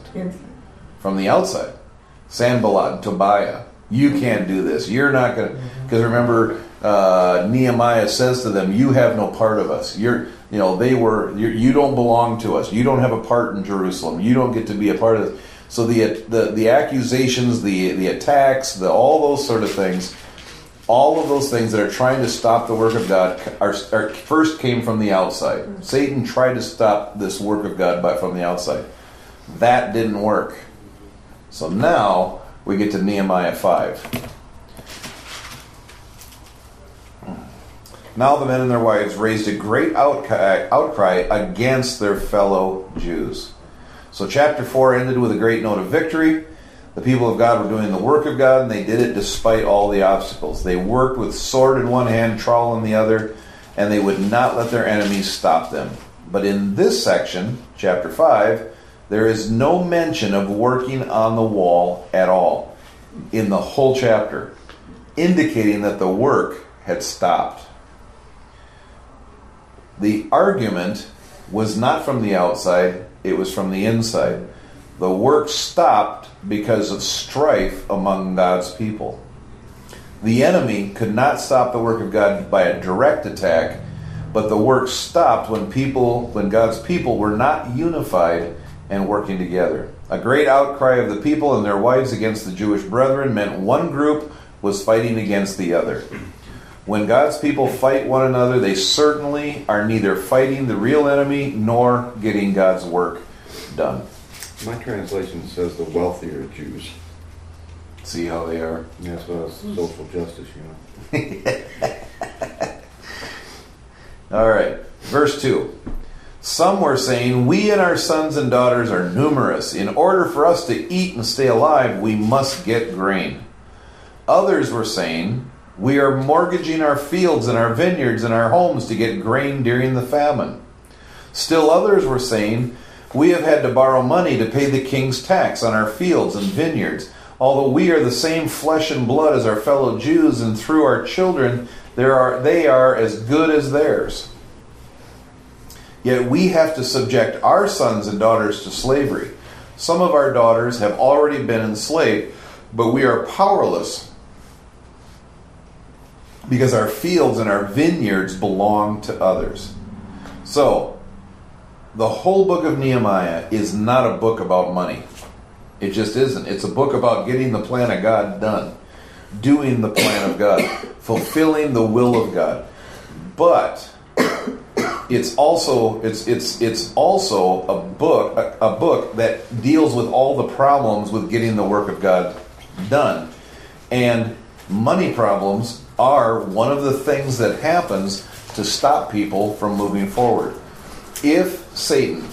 from the outside. Sanballat Tobiah, you can't do this. You're not going to. Because remember, uh, Nehemiah says to them, "You have no part of us. You're, you know, they were. You don't belong to us. You don't have a part in Jerusalem. You don't get to be a part of this." So the the the accusations, the the attacks, the all those sort of things, all of those things that are trying to stop the work of God are, are first came from the outside. Mm. Satan tried to stop this work of God by from the outside. That didn't work. So now we get to Nehemiah 5. Hmm. Now the men and their wives raised a great outcry, outcry against their fellow Jews. So chapter 4 ended with a great note of victory. The people of God were doing the work of God, and they did it despite all the obstacles. They worked with sword in one hand, trowel in the other, and they would not let their enemies stop them. But in this section, chapter 5, there is no mention of working on the wall at all in the whole chapter, indicating that the work had stopped. The argument was not from the outside, it was from the inside. The work stopped because of strife among God's people. The enemy could not stop the work of God by a direct attack, but the work stopped when people when God's people were not unified and working together. A great outcry of the people and their wives against the Jewish brethren meant one group was fighting against the other. When God's people fight one another, they certainly are neither fighting the real enemy nor getting God's work done.
My translation says the wealthier Jews.
See how they are?
That's what it's hmm. social justice, you know.
All right, verse 2. Some were saying, We and our sons and daughters are numerous. In order for us to eat and stay alive, we must get grain. Others were saying, We are mortgaging our fields and our vineyards and our homes to get grain during the famine. Still others were saying, We have had to borrow money to pay the king's tax on our fields and vineyards. Although we are the same flesh and blood as our fellow Jews, and through our children, are, they are as good as theirs. Yet we have to subject our sons and daughters to slavery. Some of our daughters have already been enslaved, but we are powerless because our fields and our vineyards belong to others. So, the whole book of Nehemiah is not a book about money. It just isn't. It's a book about getting the plan of God done, doing the plan of God, fulfilling the will of God. But it's also it's it's it's also a book a, a book that deals with all the problems with getting the work of God done. And money problems are one of the things that happens to stop people from moving forward. If Satan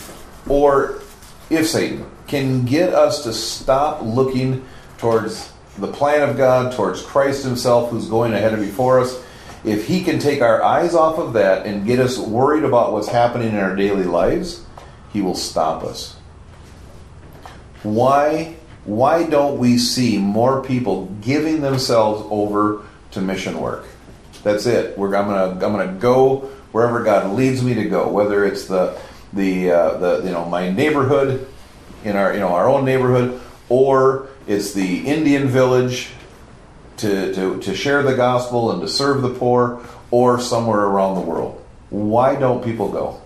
or if Satan can get us to stop looking towards the plan of God, towards Christ Himself who's going ahead and before us, if He can take our eyes off of that and get us worried about what's happening in our daily lives, He will stop us. Why, why don't we see more people giving themselves over to mission work? That's it. We're, I'm gonna I'm gonna go wherever God leads me to go. Whether it's the the uh, the you know my neighborhood in our you know our own neighborhood, or it's the Indian village to, to, to share the gospel and to serve the poor, or somewhere around the world. Why don't people go?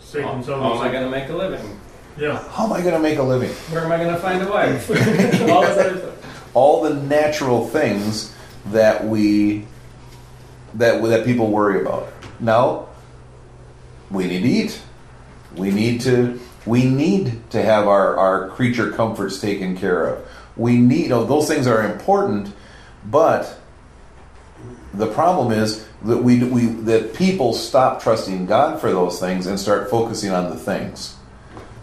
Satan's
How, how am I going to make a living?
yeah.
How am I going to make a living?
Where am I going to find a wife? All this.
All the natural things that we that that people worry about. Now, we need to eat. We need to we need to have our, our creature comforts taken care of. We need you know, those things are important, but the problem is that we, we that people stop trusting God for those things and start focusing on the things.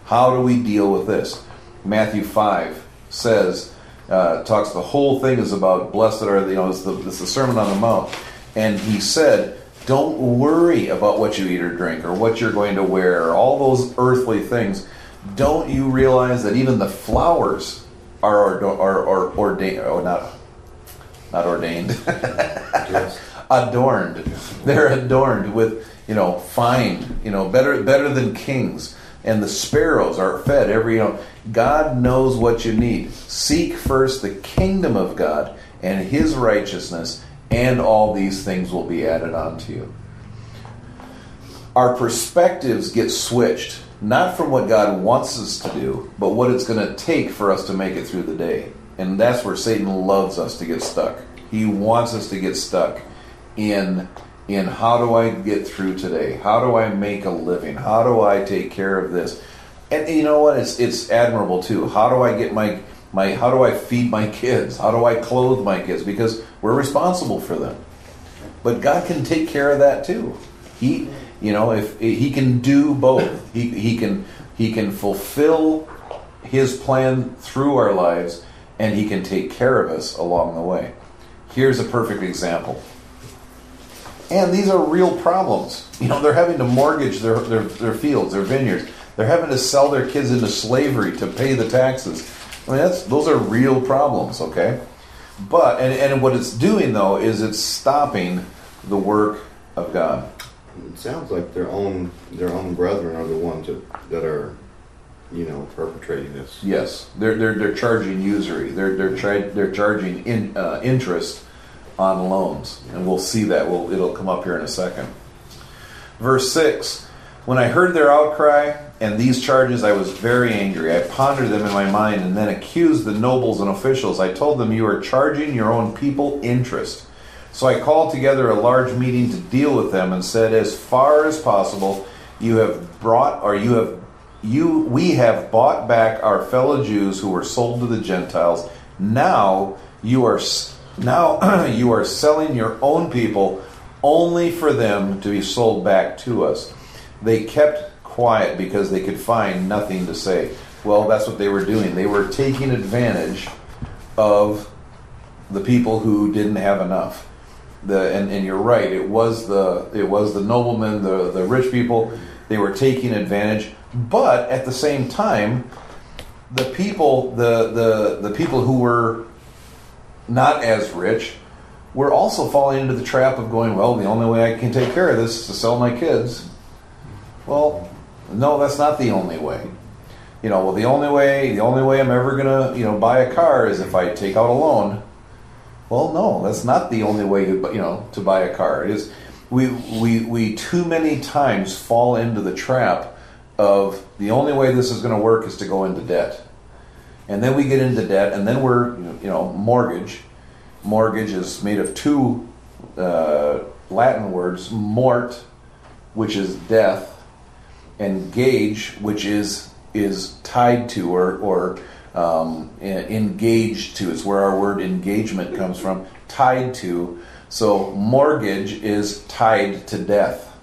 How do we deal with this? Matthew five says uh, talks the whole thing is about blessed are the you know it's the, it's the Sermon on the Mount, and he said don't worry about what you eat or drink or what you're going to wear or all those earthly things. Don't you realize that even the flowers are, are, are ordained, oh, not, not ordained, adorned. They're adorned with, you know, fine, you know, better, better than kings. And the sparrows are fed every, you know, God knows what you need. Seek first the kingdom of God and his righteousness, and all these things will be added onto you. Our perspectives get switched, not from what God wants us to do, but what it's going to take for us to make it through the day. And that's where Satan loves us to get stuck. He wants us to get stuck in in how do I get through today? How do I make a living? How do I take care of this? And you know what? It's it's admirable too. How do I get my my how do I feed my kids? How do I clothe my kids? Because we're responsible for them. But God can take care of that too. He you know, if he can do both. He he can he can fulfill his plan through our lives and he can take care of us along the way. Here's a perfect example. And these are real problems. You know, they're having to mortgage their, their, their fields, their vineyards. They're having to sell their kids into slavery to pay the taxes. I mean, that's those are real problems, okay? But and, and what it's doing though is it's stopping the work of God.
it sounds like their own their own brethren are the ones that, that are you know, perpetrating this.
Yes, they're they're they're charging usury. They're they're tri- they're charging in uh, interest on loans, and we'll see that. We'll it'll come up here in a second. Verse six. When I heard their outcry and these charges, I was very angry. I pondered them in my mind and then accused the nobles and officials. I told them, You are charging your own people interest. So I called together a large meeting to deal with them and said, As far as possible, you have brought, or you have, you, we have bought back our fellow Jews who were sold to the Gentiles. Now you are, now you are selling your own people only for them to be sold back to us. They kept quiet because they could find nothing to say. Well, that's what they were doing. They were taking advantage of the people who didn't have enough. The and, and you're right. It was the it was the noblemen, the the rich people. They were taking advantage, but at the same time, the people the the the people who were not as rich were also falling into the trap of going, well, the only way I can take care of this is to sell my kids. Well, no, that's not the only way. You know, well, the only way the only way I'm ever gonna you know buy a car is if I take out a loan. Well, no, that's not the only way to you know to buy a car. It is we we we too many times fall into the trap of the only way this is going to work is to go into debt, and then we get into debt, and then we're you know mortgage. Mortgage is made of two uh, Latin words: mort, which is death, and gauge, which is is tied to or or um, engaged to. It's where our word engagement comes from. Tied to. So mortgage is tied to death,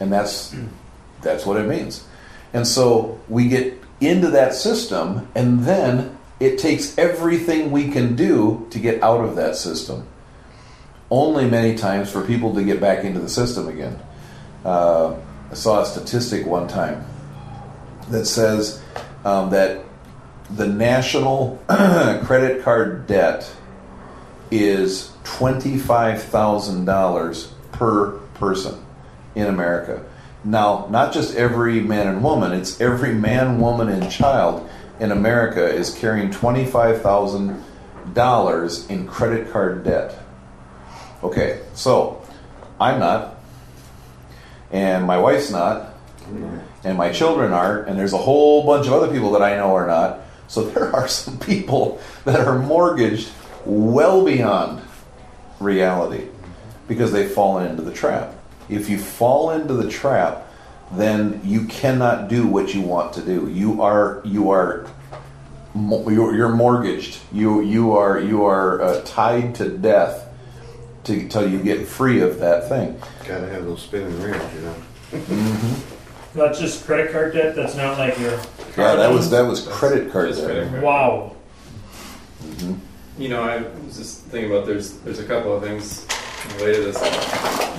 and that's that's what it means. And so we get into that system, and then it takes everything we can do to get out of that system. Only many times for people to get back into the system again. Uh, I saw a statistic one time that says um, that the national credit card debt is $25,000 per person in America. Now, not just every man and woman, it's every man, woman, and child in America is carrying $25,000 in credit card debt. Okay, so I'm not, and my wife's not, and my children aren't, and there's a whole bunch of other people that I know are not. So there are some people that are mortgaged well beyond reality because they've fallen into the trap. If you fall into the trap, then you cannot do what you want to do. You are you are you're, mortgaged. You you are you are uh, tied to death to, till you get free of that thing.
Gotta have those spinning reels, you know. Mm-hmm.
That's just credit card debt. That's not like your.
Yeah, that was that was credit card
Just
debt.
credit card.
Wow.
You know, I was just thinking about there's there's a couple of things related to this.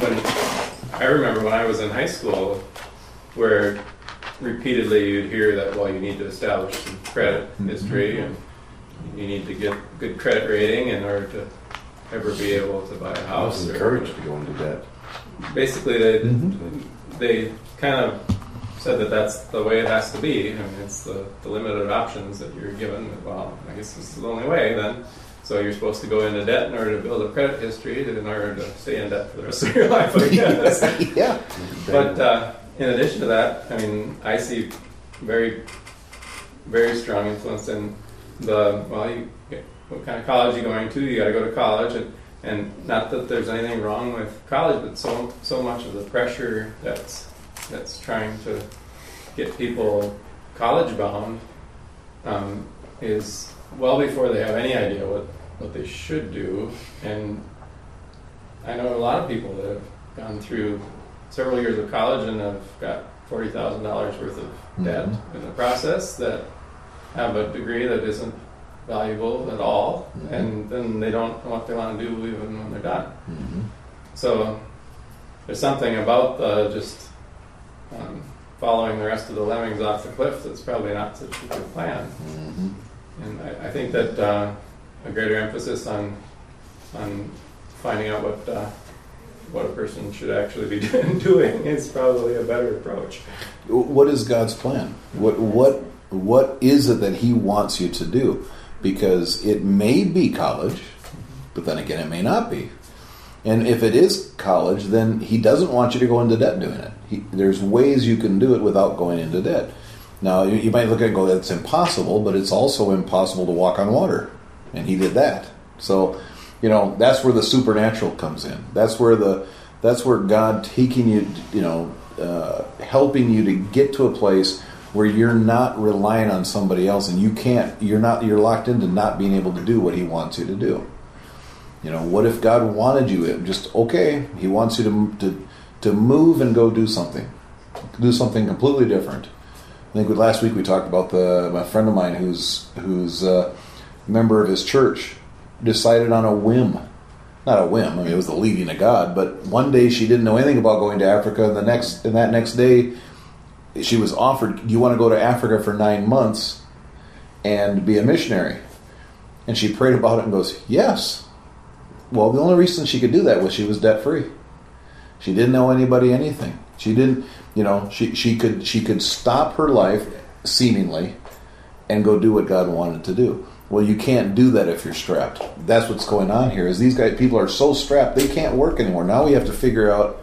When I remember when I was in high school, where repeatedly you'd hear that well, you need to establish some credit history and you need to get good credit rating in order to ever be able to buy a
I
house.
was
or-
encouraged to go into debt.
Basically, they
Mhm.
they kind of said that that's the way it has to be. I mean, it's the, the limited options that you're given. Well, I guess this is the only way then. So you're supposed to go into debt in order to build a credit history in order to stay in debt for the rest of your life, I guess.
yeah.
But uh, in addition to that, I mean, I see very, very strong influence in the well, you what kind of college you going to? You got to go to college, and and not that there's anything wrong with college, but so so much of the pressure that's that's trying to get people college bound um, is well before they have any idea what what they should do, and I know a lot of people that have gone through several years of college and have got forty thousand dollars worth of debt in the process that have a degree that isn't valuable at all,
Mhm.
and then they don't know what they want to do even when they're done.
Mhm.
So there's something about the just um, following the rest of the lemmings off the cliff that's probably not such a good plan.
Mhm.
And I, I think that uh, a greater emphasis on on finding out what uh, what a person should actually be doing is probably a better approach.
What is God's plan? What what what is it that He wants you to do? Because it may be college, but then again, it may not be. And if it is college, then He doesn't want you to go into debt doing it. He, there's ways you can do it without going into debt. Now, you, you might look at it and go, "That's impossible," but it's also impossible to walk on water, and He did that. So, you know, that's where the supernatural comes in. That's where the that's where God taking you, you know, uh, helping you to get to a place where you're not relying on somebody else and you can't you're not you're locked into not being able to do what he wants you to do you know what if god wanted you just okay he wants you to to, to move and go do something do something completely different i think last week we talked about the my friend of mine who's who's a member of his church decided on a whim not a whim. I mean, it was the leading of God. But one day she didn't know anything about going to Africa, and the next and that next day she was offered, "Do you want to go to Africa for nine months and be a missionary?" And she prayed about it and goes, "Yes." Well, the only reason she could do that was she was debt free. She didn't know anybody anything. She didn't, you know, she she could she could stop her life seemingly and go do what God wanted to do. Well, you can't do that if you're strapped. That's what's going on here. Is these guys people are so strapped they can't work anymore. Now we have to figure out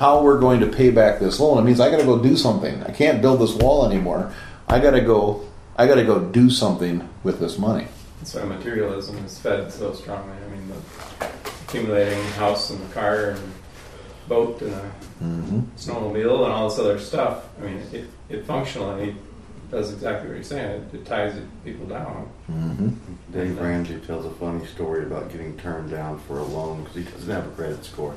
how we're going to pay back this loan. It means I got to go do something. I can't build this wall anymore. I got to go. I got to go do something with this money.
That's why materialism is fed so strongly. I mean, the accumulating house and the car and boat and a
Mm-hmm.
snowmobile and all this other stuff. I mean, it, it functionally does exactly what you're saying. It, it ties people down.
Mm-hmm.
Dave Ramsey tells a funny story about getting turned down for a loan because he doesn't have a credit score.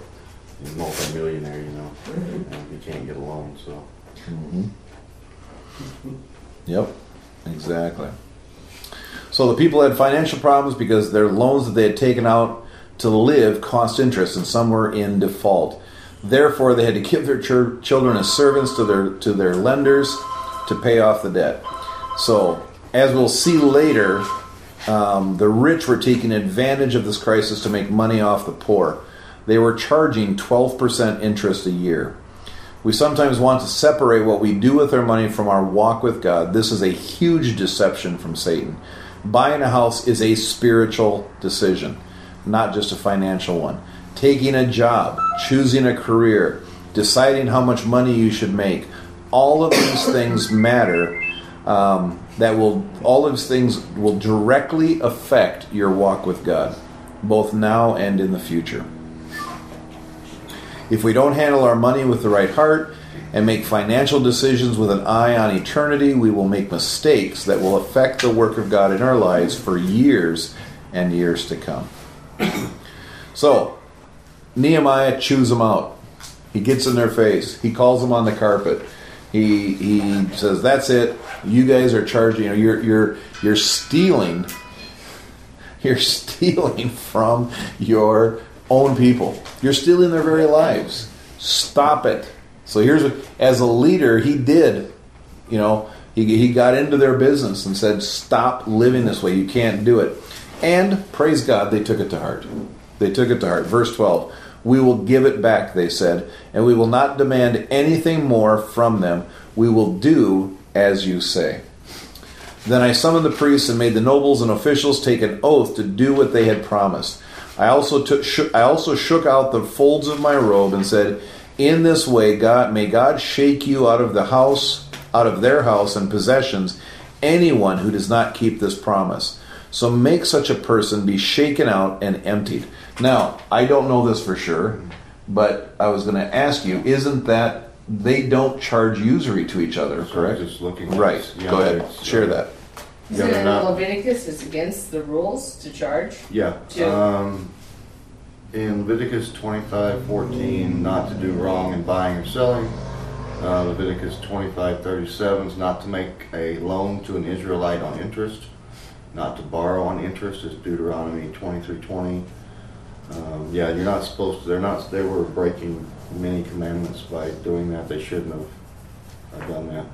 Multimillionaire, you know, and he can't get a loan. So
Mm-hmm. Yep, exactly. So the people had financial problems because their loans that they had taken out to live cost interest, and some were in default. Therefore, they had to give their chur- children as servants to their to their lenders to pay off the debt. So, as we'll see later, um, the rich were taking advantage of this crisis to make money off the poor. They were charging 12% interest a year. We sometimes want to separate what we do with our money from our walk with God. This is a huge deception from Satan. Buying a house is a spiritual decision, not just a financial one. Taking a job, choosing a career, deciding how much money you should make, all of these things matter. Um, that will all of these things will directly affect your walk with God, both now and in the future. If we don't handle our money with the right heart and make financial decisions with an eye on eternity, we will make mistakes that will affect the work of God in our lives for years and years to come. so, Nehemiah chews them out. He gets in their face. He calls them on the carpet. He he says, "That's it. You guys are charging. You know, you're you're you're stealing. You're stealing from your own people. You're stealing their very lives. Stop it." So here's as a leader, he did. You know, he he got into their business and said, "Stop living this way. You can't do it." And praise God, they took it to heart. They took it to heart. Verse 12 We will give it back, they said, and we will not demand anything more from them. We will do as you say. Then I summoned the priests and made the nobles and officials take an oath to do what they had promised. I also took, shook, I also shook out the folds of my robe and said, "In this way, God may God shake you out of the house, out of their house and possessions, anyone who does not keep this promise." So make such a person be shaken out and emptied. Now, I don't know this for sure, but I was going to ask you, isn't that they don't charge usury to each other,
So
correct?
just looking.
Right. Go ahead. Share that.
Isn't
they're
it
not-
Leviticus is against the rules to charge?
Yeah.
Two.
Um, in Leviticus twenty-five fourteen, not to do wrong in buying or selling. Uh, Leviticus twenty-five thirty-seven is not to make a loan to an Israelite on interest, not to borrow on interest is Deuteronomy twenty-three twenty. Um, yeah, you're not supposed to. They're not. They were breaking many commandments by doing that. They shouldn't have, have done that.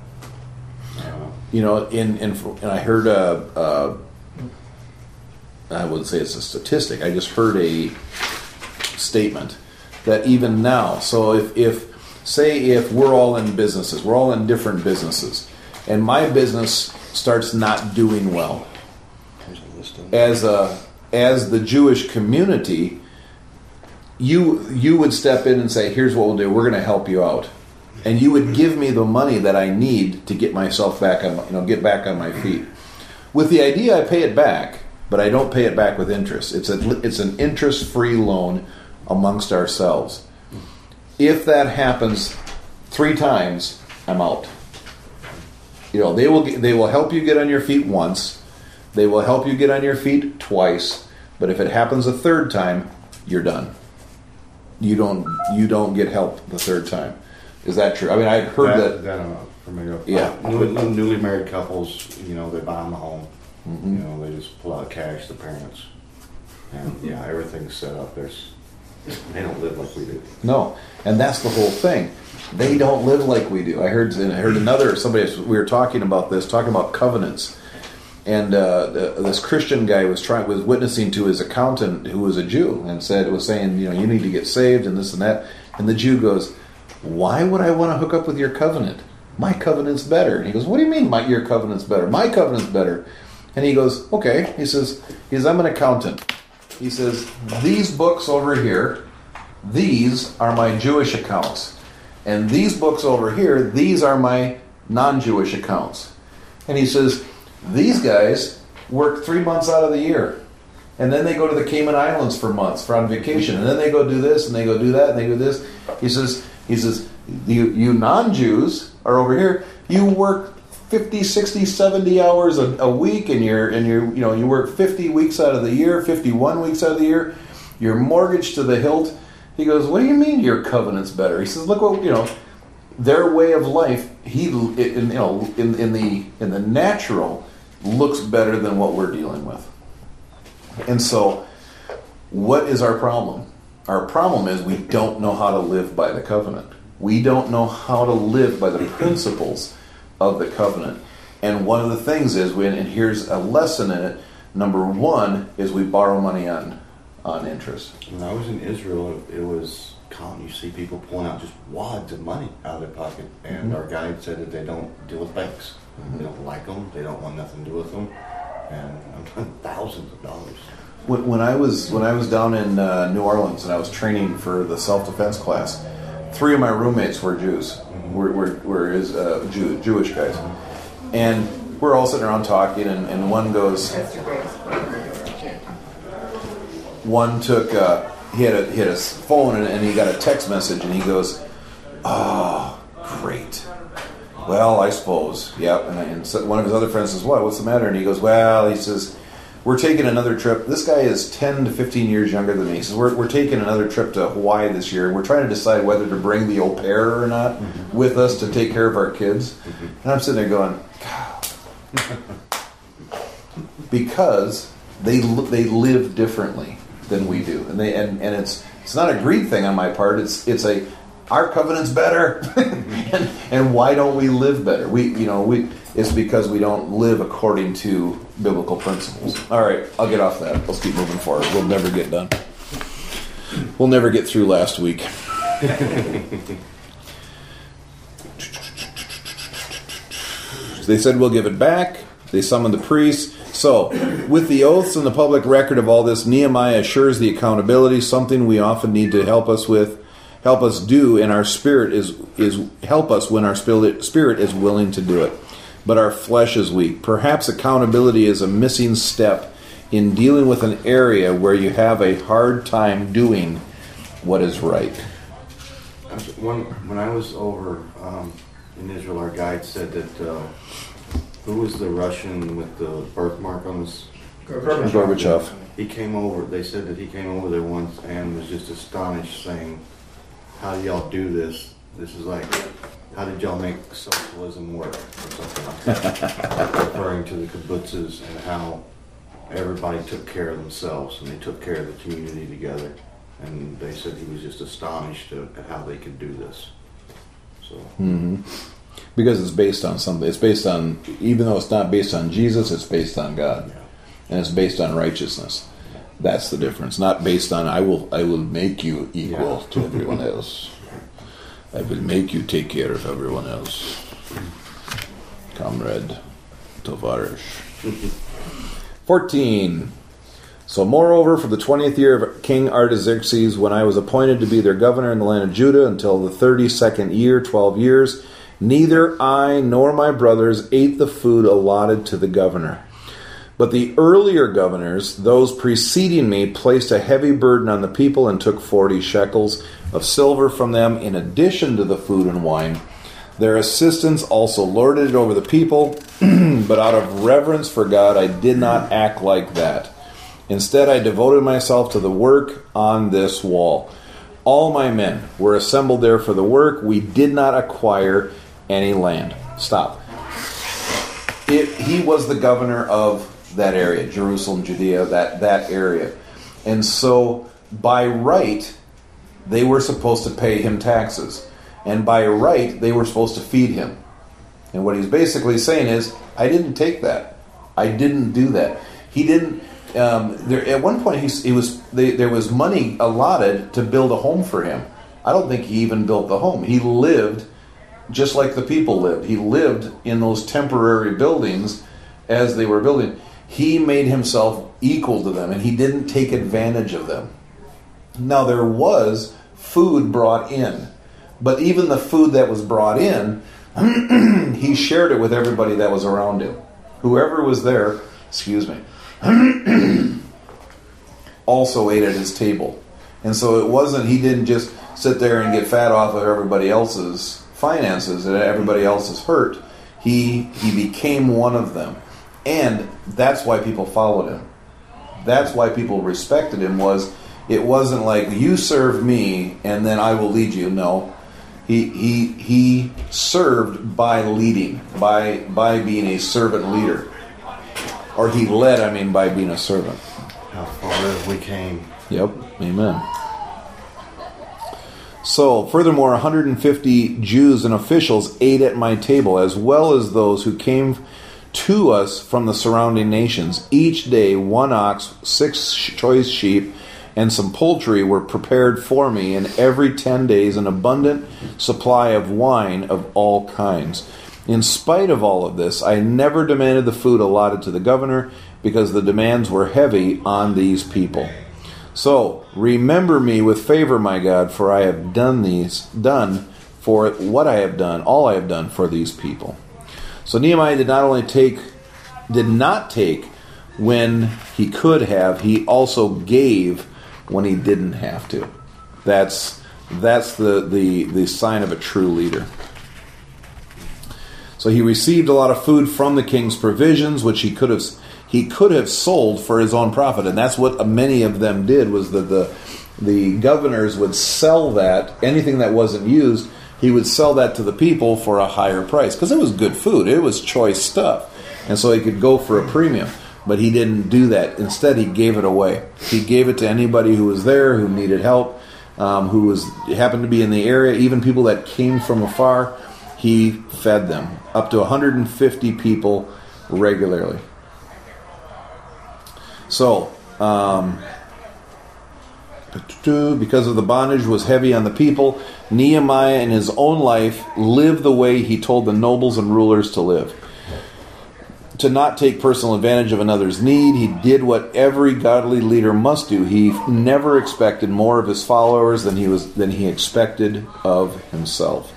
You know, in, in and I heard a, a I wouldn't say it's a statistic. I just heard a statement that even now, so if, if say if we're all in businesses, we're all in different businesses, and my business starts not doing well, as a as the Jewish community, you you would step in and say, "Here's what we'll do. We're going to help you out," and you would give me the money that I need to get myself back on, my- you know, get back on my feet. With the idea, I pay it back, but I don't pay it back with interest. It's a it's an interest free loan amongst ourselves. If that happens three times, I'm out. You know, they will they will help you get on your feet once. They will help you get on your feet twice, but if it happens a third time, you're done. You don't you don't get help the third time. Is that true? I mean, I've heard that.
That I'm not familiar with.
Yeah.
Newly, newly married couples, you know, they buy them a home.
Mm-hmm.
You know, they just pull out cash, the parents. And yeah, everything's set up. There's, they don't live like we do.
No, and that's the whole thing. They don't live like we do. I heard I heard another somebody we were talking about this, talking about covenants, and uh, the, this Christian guy was trying was witnessing to his accountant who was a Jew and said was saying you know you need to get saved and this and that, and the Jew goes, why would I want to hook up with your covenant? My covenant's better. And he goes, what do you mean my your covenant's better? My covenant's better. And he goes, okay. He says, he says I'm an accountant. He says these books over here these are my Jewish accounts. And these books over here, these are my non Jewish accounts. And he says, these guys work three months out of the year. And then they go to the Cayman Islands for months for on vacation. And then they go do this and they go do that and they do this. He says, he says, you, you non Jews are over here. You work 50, 60, 70 hours a, a week and you're and you're you know, you work 50 weeks out of the year, 51 weeks out of the year. You're mortgaged to the hilt. He goes, "What do you mean your covenant's better?" He says, "Look what you know, their way of life. He, in, you know, in, in the in the natural, looks better than what we're dealing with. And so, what is our problem? Our problem is we don't know how to live by the covenant. We don't know how to live by the principles of the covenant. And one of the things is, when and here's a lesson in it. Number one is we borrow money on on interest.
When I was in Israel, it was common. You see people pulling out just wads of money out of their pocket. And
Mhm.
our guide said that they don't deal with banks.
Mhm.
They don't like them. They don't want nothing to do with them. And I'm talking thousands of dollars.
When, when I was when I was down in uh, New Orleans and I was training for the self defense class, three of my roommates were Jews. Were were, were is, uh, Jew, Jewish guys, and we're all sitting around talking, and, and one goes,
That's your greatest.
one took uh, he had a he had a phone and, and he got a text message and he goes, "Oh, great. Well, I suppose, yep." And, I, and so one of his other friends says, "What? What's the matter?" And he goes, "Well," he says, "We're taking another trip. This guy is ten to fifteen years younger than me. He says we're we're taking another trip to Hawaii this year. and We're trying to decide whether to bring the au pair or not mm-hmm. with us to take care of our kids." Mm-hmm. And I'm sitting there going, because they they live differently than we do, and they and, and it's it's not a greed thing on my part. It's it's a our covenant's better, and, and why don't we live better? We you know we it's because we don't live according to biblical principles. All right, I'll get off that. Let's keep moving forward. We'll never get done. We'll never get through last week. They said we'll give it back. They summoned the priests. So, with the oaths and the public record of all this, Nehemiah assures the accountability, something we often need to help us with, help us do, and our spirit is is help us when our spirit spirit is willing to do it. But our flesh is weak. Perhaps accountability is a missing step in dealing with an area where you have a hard time doing what is right.
When, when I was over um, in Israel, our guide said that uh, who was the Russian with the birthmark on his?
Gorbachev.
He came over. They said that he came over there once and was just astonished, saying, "How do y'all do this? This is like, how did y'all make socialism work?" Or something like that, referring to the kibbutzes and how everybody took care of themselves and they took care of the community together. And they said he was just astonished at, at how they could do this. So.
hmm Because it's based on something. It's based on, even though it's not based on Jesus, it's based on God.
Yeah.
And it's based on righteousness. That's the difference. Not based on I will I will make you equal to everyone else. I will make you take care of everyone else. Comrade Tovarish. 14. So, moreover, for the twentieth year of King Artaxerxes, when I was appointed to be their governor in the land of Judah until the thirty second year, twelve years, neither I nor my brothers ate the food allotted to the governor. But the earlier governors, those preceding me, placed a heavy burden on the people and took forty shekels of silver from them in addition to the food and wine. Their assistants also lorded it over the people, but out of reverence for God, I did not act like that. Instead, I devoted myself to the work on this wall. All my men were assembled there for the work. We did not acquire any land. Stop. It, he was the governor of that area, Jerusalem, Judea, that, that area. And so, by right, they were supposed to pay him taxes. And by right, they were supposed to feed him. And what he's basically saying is, I didn't take that. I didn't do that. He didn't um, there, at one point, he, he was they, there was money allotted to build a home for him. I don't think he even built the home. He lived just like the people lived. He lived in those temporary buildings as they were building. He made himself equal to them, and he didn't take advantage of them. Now there was food brought in, but even the food that was brought in, he shared it with everybody that was around him. Whoever was there, excuse me also ate at his table. And so it wasn't, he didn't just sit there and get fat off of everybody else's finances and everybody else's hurt. He, he became one of them. And that's why people followed him. That's why people respected him was it wasn't like you serve me and then I will lead you. No. He, he, he served by leading, by, by being a servant leader. Or he led, I mean, by being a servant.
How far have we came?
Yep. Amen. So, furthermore, 150 Jews and officials ate at my table, as well as those who came to us from the surrounding nations. Each day, one ox, six choice sheep, and some poultry were prepared for me, and every ten days, an abundant supply of wine of all kinds. In spite of all of this, I never demanded the food allotted to the governor because the demands were heavy on these people. So, remember me with favor, my God, for I have done these done for what I have done, all I have done for these people. So Nehemiah did not only take did not take when he could have, he also gave when he didn't have to. That's that's the the, the sign of a true leader. So he received a lot of food from the king's provisions, which he could have he could have sold for his own profit, and that's what many of them did. Was that the the governors would sell that anything that wasn't used, he would sell that to the people for a higher price because it was good food, it was choice stuff, and so he could go for a premium. But he didn't do that. Instead, he gave it away. He gave it to anybody who was there, who needed help, um, who was happened to be in the area, even people that came from afar he fed them up to 150 people regularly. So, um, because of the bondage was heavy on the people, Nehemiah in his own life lived the way he told the nobles and rulers to live. To not take personal advantage of another's need, he did what every godly leader must do. He never expected more of his followers than he was than he expected of himself.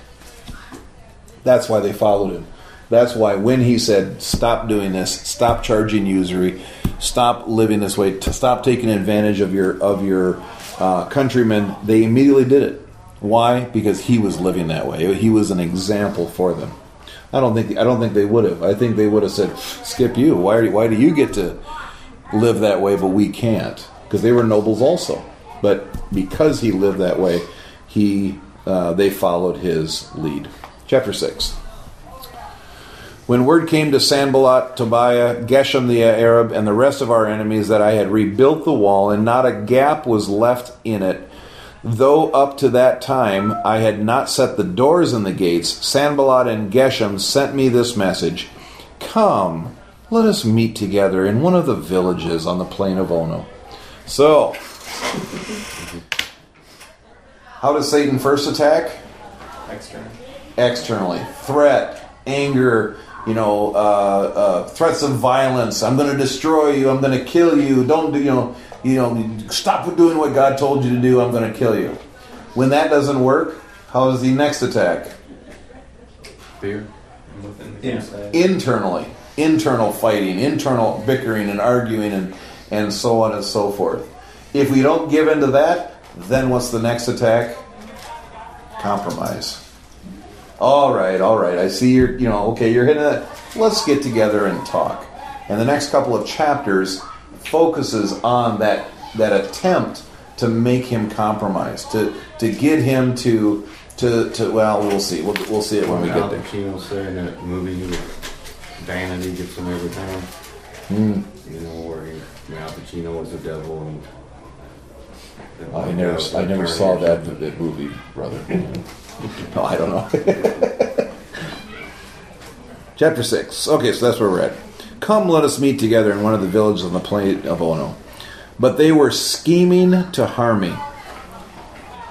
That's why they followed him. That's why when he said, "Stop doing this. Stop charging usury. Stop living this way. To stop taking advantage of your of your uh, countrymen," they immediately did it. Why? Because he was living that way. He was an example for them. I don't think I don't think they would have. I think they would have said, "Skip you. Why? Are, you why do you get to live that way, but we can't?" Because they were nobles also. But because he lived that way, he uh, they followed his lead. Chapter 6. When word came to Sanballat, Tobiah, Geshem the Arab, and the rest of our enemies that I had rebuilt the wall, and not a gap was left in it, though up to that time I had not set the doors in the gates, Sanballat and Geshem sent me this message Come, let us meet together in one of the villages on the plain of Ono. So, how does Satan first attack?
External.
externally threat anger you know uh, uh, threats of violence. I'm going to destroy you. I'm going to kill you. Don't do you know you know stop doing what god told you to do. I'm going to kill you. When that doesn't work how does he next attack?
Fear.
Within the
In-
campsite.
internally. Internal fighting internal bickering and arguing and and so on and so forth. If we don't give in to that then what's the next attack? Compromise all right all right i see you're you know okay you're hitting that let's get together and talk and the next couple of chapters focuses on that that attempt to make him compromise to to get him to to to well we'll see we'll, we'll see it when we get there
Pacino said in that movie Vanity gets him every time.
Hmm.
You know, where he, Al Pacino was the devil and.
I never, I never saw that, that movie, brother. no, I don't know. Chapter 6. Okay, so that's where we're at. Come, let us meet together in one of the villages on the plain of Ono. But they were scheming to harm me.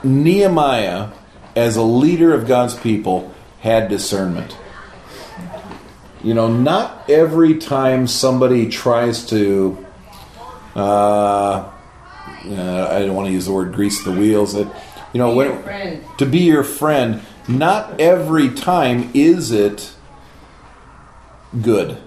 Nehemiah, as a leader of God's people, had discernment. You know, not every time somebody tries to uh, uh, I don't want to use the word grease the wheels. That you know, when, to be your friend, not every time is it good.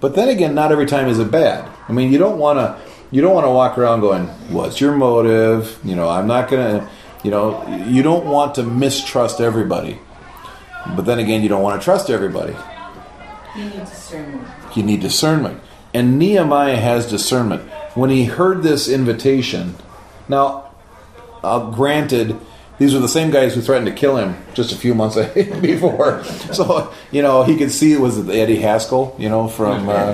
But then again, not every time is it bad. I mean, you don't want to you don't want to walk around going, "What's your motive?" You know, I'm not gonna. You know, you don't want to mistrust everybody. But then again, you don't want to trust everybody.
You need discernment.
You need discernment. And Nehemiah has discernment. When he heard this invitation, now, uh, granted, these were the same guys who threatened to kill him just a few months before. So, you know, he could see, it was Eddie Haskell, you know, from uh.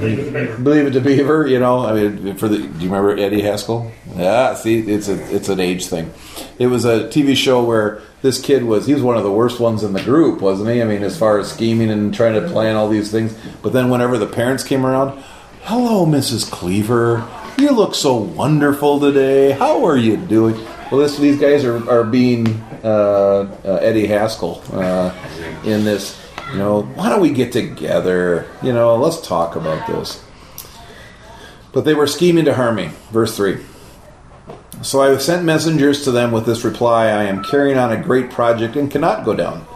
Leave It to Beaver,
you know, I mean, for the, do you remember Eddie Haskell? Yeah, see, it's a, it's an age thing. It was a TV show where this kid was, he was one of the worst ones in the group, wasn't he? I mean, as far as scheming and trying to plan all these things. But then whenever the parents came around, hello, Mrs. Cleaver, you look so wonderful today. How are you doing? Well, this, these guys are, are being uh, uh, Eddie Haskell uh, in this. You know, why don't we get together? You know, let's talk about this. But they were scheming to harm me. Verse 3. So I sent messengers to them with this reply I am carrying on a great project and cannot go down.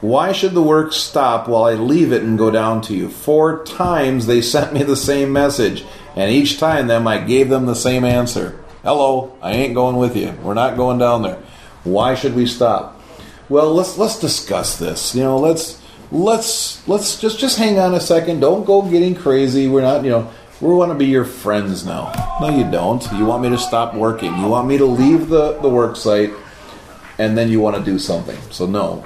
Why should the work stop while I leave it and go down to you? Four times they sent me the same message, and each time them I gave them the same answer. Hello, I ain't going with you. We're not going down there. Why should we stop? Well, let's let's discuss this. You know, let's let's let's just just hang on a second. Don't go getting crazy. We're not, you know, we want to be your friends now. No, you don't. You want me to stop working. You want me to leave the the work site and then you want to do something. So no.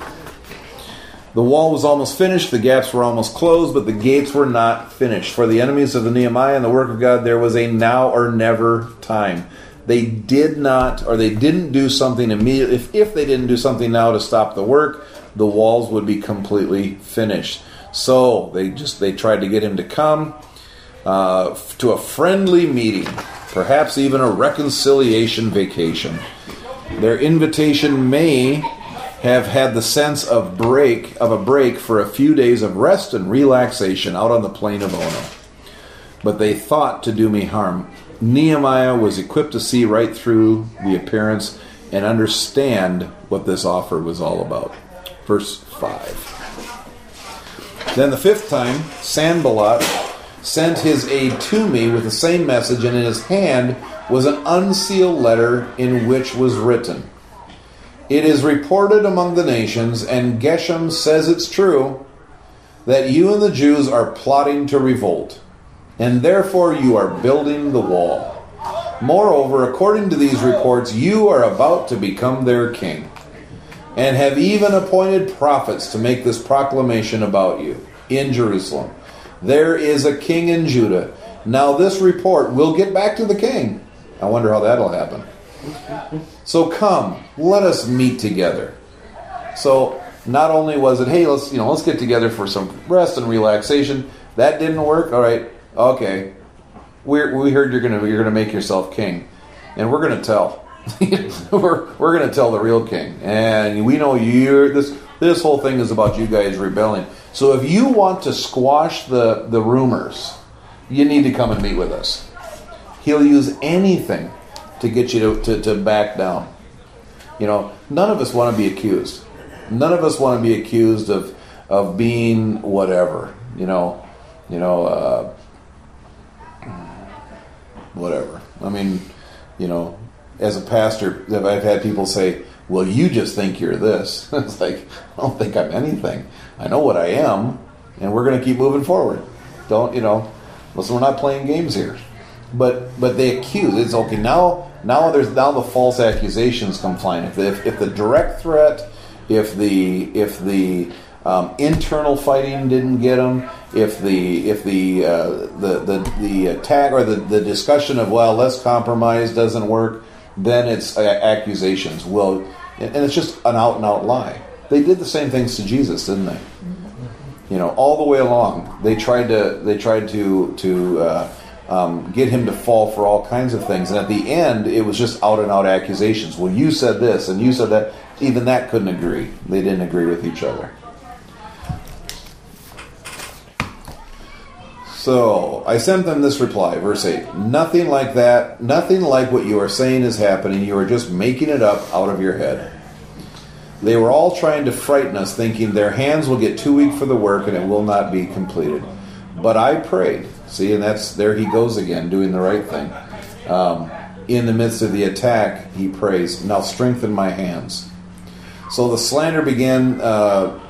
The wall was almost finished, the gaps were almost closed, but the gates were not finished. For the enemies of the Nehemiah and the work of God, there was a now or never time. They did not, or they didn't do something immediately. If, if they didn't do something now to stop the work, the walls would be completely finished. So they just they tried to get him to come uh, to a friendly meeting, perhaps even a reconciliation vacation. Their invitation may have had the sense of break of a break for a few days of rest and relaxation out on the plain of Ono. But they thought to do me harm. Nehemiah was equipped to see right through the appearance and understand what this offer was all about. Verse 5. Then the fifth time, Sanballat sent his aide to me with the same message, and in his hand was an unsealed letter in which was written, It is reported among the nations, and Geshem says it's true, that you and the Jews are plotting to revolt, and therefore you are building the wall. Moreover, according to these reports, you are about to become their king, and have even appointed prophets to make this proclamation about you in Jerusalem. There is a king in Judah. Now, this report will get back to the king. I wonder how that'll happen. So come, let us meet together. So not only was it, hey, let's you know, let's get together for some rest and relaxation. That didn't work. All right, okay. we we heard you're gonna you're gonna make yourself king, and we're gonna tell. we're we're gonna tell the real king, and we know you're this this whole thing is about you guys rebelling. So if you want to squash the the rumors, you need to come and meet with us. He'll use anything to get you to, to, to back down. You know, none of us want to be accused. None of us want to be accused of of being whatever. You know, you know, uh, whatever. I mean, you know, as a pastor, I've had people say, "Well, you just think you're this." it's like I don't think I'm anything. I know what I am, and we're going to keep moving forward. Don't you know? Listen, we're not playing games here. But but they accuse. It's okay now. Now there's now the false accusations come flying. If the, if, if the direct threat, if the if the um, internal fighting didn't get them, if the if the uh, the the the attack or the, the discussion of well let's compromise doesn't work, then it's uh, accusations. Well, and it's just an out and out lie. They did the same things to Jesus, didn't they? You know, all the way along, they tried to they tried to to uh, um, get him to fall for all kinds of things, and at the end, it was just out and out accusations. Well, you said this, and you said that. Even that couldn't agree. They didn't agree with each other. So I sent them this reply, verse 8. Nothing like that, nothing like what you are saying is happening. You are just making it up out of your head. They were all trying to frighten us, thinking their hands will get too weak for the work and it will not be completed. But I prayed. See, and that's there he goes again, doing the right thing. Um, in the midst of the attack, he prays, Now strengthen my hands. So the slander began uh,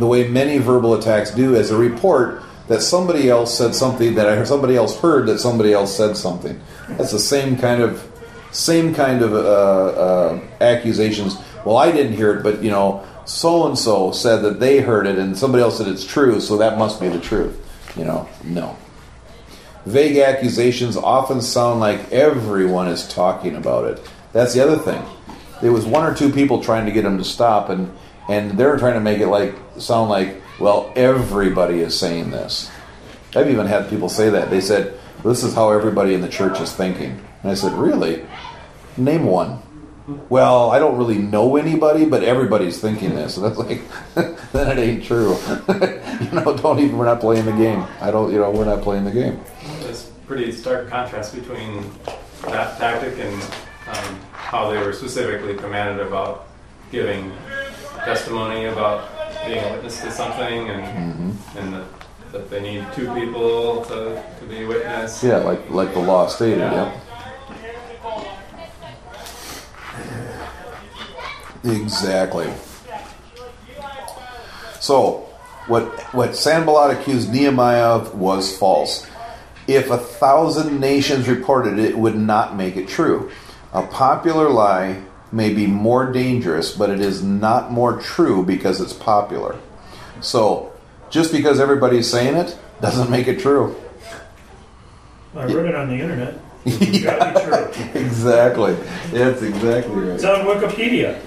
the way many verbal attacks do as a report that somebody else said something that I somebody else heard that somebody else said something. That's the same kind of same kind of uh, uh, accusations. Well, I didn't hear it, but you know, so and so said that they heard it, and somebody else said it's true, so that must be the truth. You know, no. Vague accusations often sound like everyone is talking about it. That's the other thing. There was one or two people trying to get him to stop, and and they're trying to make it like sound like well, everybody is saying this. I've even had people say that. They said, This is how everybody in the church is thinking. And I said, Really? Name one. Well, I don't really know anybody, but everybody's thinking this. And that's like, then it ain't true. you know, don't even, we're not playing the game. I don't, you know, we're not playing the game.
There's pretty stark contrast between that tactic and um, how they were specifically commanded about giving testimony about being a witness to something and
Mm-hmm.
and that, that they need two people to, to be witness.
Yeah, like like the law stated.
Yeah.
Yep. Exactly. So, what what Sanballat accused Nehemiah of was false. If a thousand nations reported it, it would not make it true. A popular lie may be more dangerous, but it is not more true because it's popular. So, just because everybody's saying it doesn't make it true.
I read it on the internet. It's gotta be true.
Exactly. That's exactly right.
It's on Wikipedia.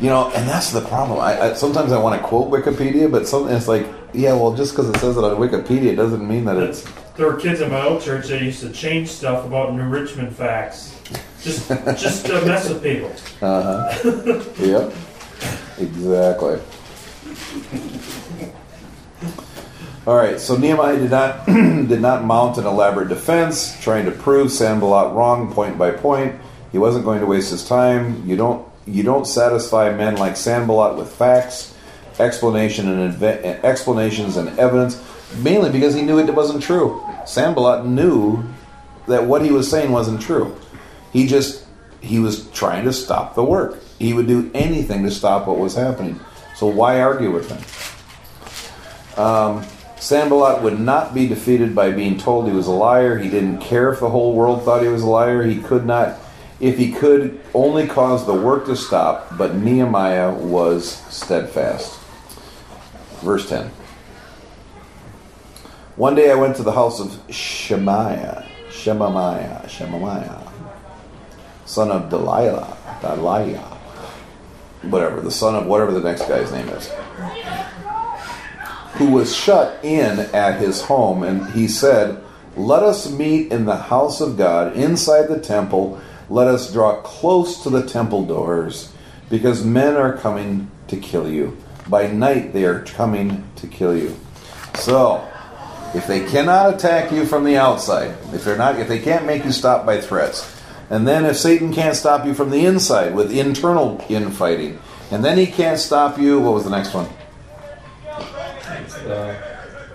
You know, and that's the problem. I, I sometimes I want to quote Wikipedia, but something it's like, yeah, well, just because it says it on Wikipedia doesn't mean that it's.
There were kids in my old church that used to change stuff about New Richmond facts, just just to mess with people.
Uh huh. yep. Exactly. All right. So Nehemiah did not did not mount an elaborate defense, trying to prove Sanballat wrong point by point. He wasn't going to waste his time. You don't you don't satisfy men like Sanballat with facts, explanation and inve- explanations and evidence, mainly because he knew it wasn't true. Sanballat knew that what he was saying wasn't true. He just he was trying to stop the work. He would do anything to stop what was happening. So why argue with him? Um, Sanballat would not be defeated by being told he was a liar. He didn't care if the whole world thought he was a liar. He could not, if he could, only cause the work to stop. But Nehemiah was steadfast. Verse 10. One day I went to the house of Shemaiah, Shemaiah, Shemaiah, son of Delilah, Delilah, whatever, the son of whatever the next guy's name is, who was shut in at his home, and he said, Let us meet in the house of God, inside the temple. Let us draw close to the temple doors, because men are coming to kill you. By night they are coming to kill you. So, if they cannot attack you from the outside, if they're not if they can't make you stop by threats, and then if Satan can't stop you from the inside with internal infighting, and then he can't stop you, what was the next one?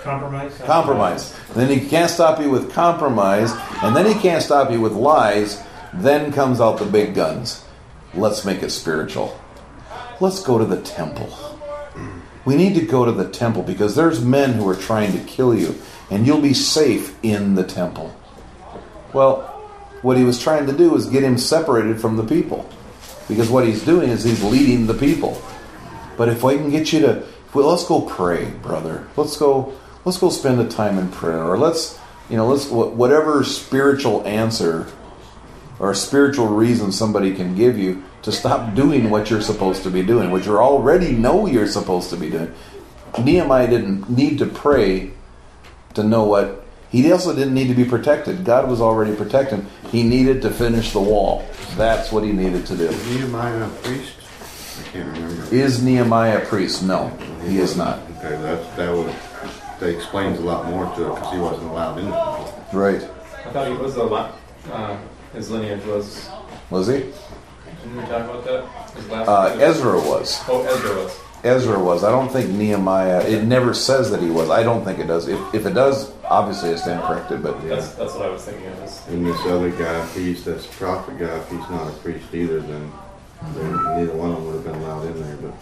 Compromise?
compromise. Then he can't stop you with compromise, and then he can't stop you with lies. Then comes out the big guns. Let's make it spiritual. Let's go to the temple. We need to go to the temple because there's men who are trying to kill you, and you'll be safe in the temple. Well, what he was trying to do is get him separated from the people. Because what he's doing is he's leading the people. But if I can get you to, well, let's go pray, brother. Let's go. Let's go spend the time in prayer, or let's, you know, let's whatever spiritual answer or spiritual reason somebody can give you to stop doing what you're supposed to be doing, what you already know you're supposed to be doing. Nehemiah didn't need to pray to know what. He also didn't need to be protected. God was already protecting. He needed to finish the wall. That's what he needed to do.
Nehemiah a priest? I can't remember.
Is Nehemiah a priest? No, he is not.
Okay, that, that would, that explains a lot more to it, because he wasn't allowed in.
Right.
I thought he was a lot. Uh, his lineage was.
Was he?
Didn't we talk about that? His last.
Uh, Ezra was.
Oh, Ezra was.
Ezra was. I don't think Nehemiah. It never says that he was. I don't think it does. If, if it does, obviously I stand corrected. But
That's that's what I was thinking of. Is
And this other guy, if he's this prophet guy, if he's not a priest either, then then neither one of them would have been allowed in there, but.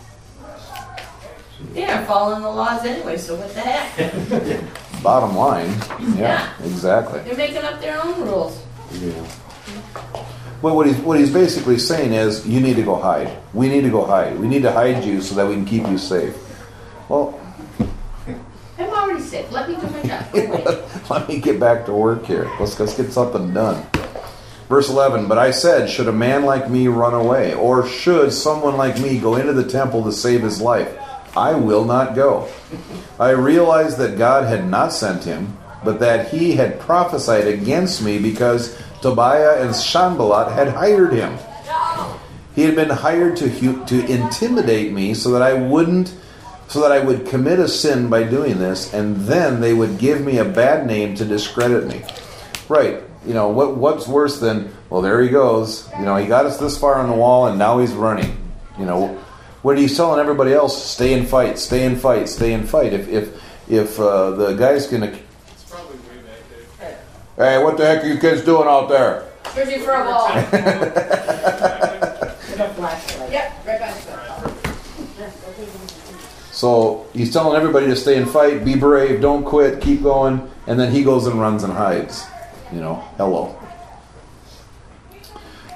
They're following the laws anyway, so what the heck?
bottom line, yeah,
Yeah.
exactly.
They're making up their own rules.
Yeah.
Well, what he's what he's basically saying is, you need to go hide. We need to go hide. We need to hide you so that we can keep you safe. Well,
I'm already sick. Let me do my job. Go away.
let me get back to work here. Let's let's get something done. Verse 11, but I said, should a man like me run away? Or should someone like me go into the temple to save his life? I will not go. I realized that God had not sent him, but that he had prophesied against me because Tobiah and Sanballat had hired him. He had been hired to to intimidate me so that I wouldn't so that I would commit a sin by doing this and then they would give me a bad name to discredit me. Right. You know, what what's worse than well there he goes. You know, he got us this far on the wall and now he's running. You know, what he's telling everybody else, stay and fight, stay and fight, stay and fight. If if if uh, the guy's gonna Hey, what the heck are you kids doing out there?
Searching for a ball.
With a flashlight.
Yep, right back.
So he's telling everybody to stay and fight, be brave, don't quit, keep going, and then he goes and runs and hides. You know, hello.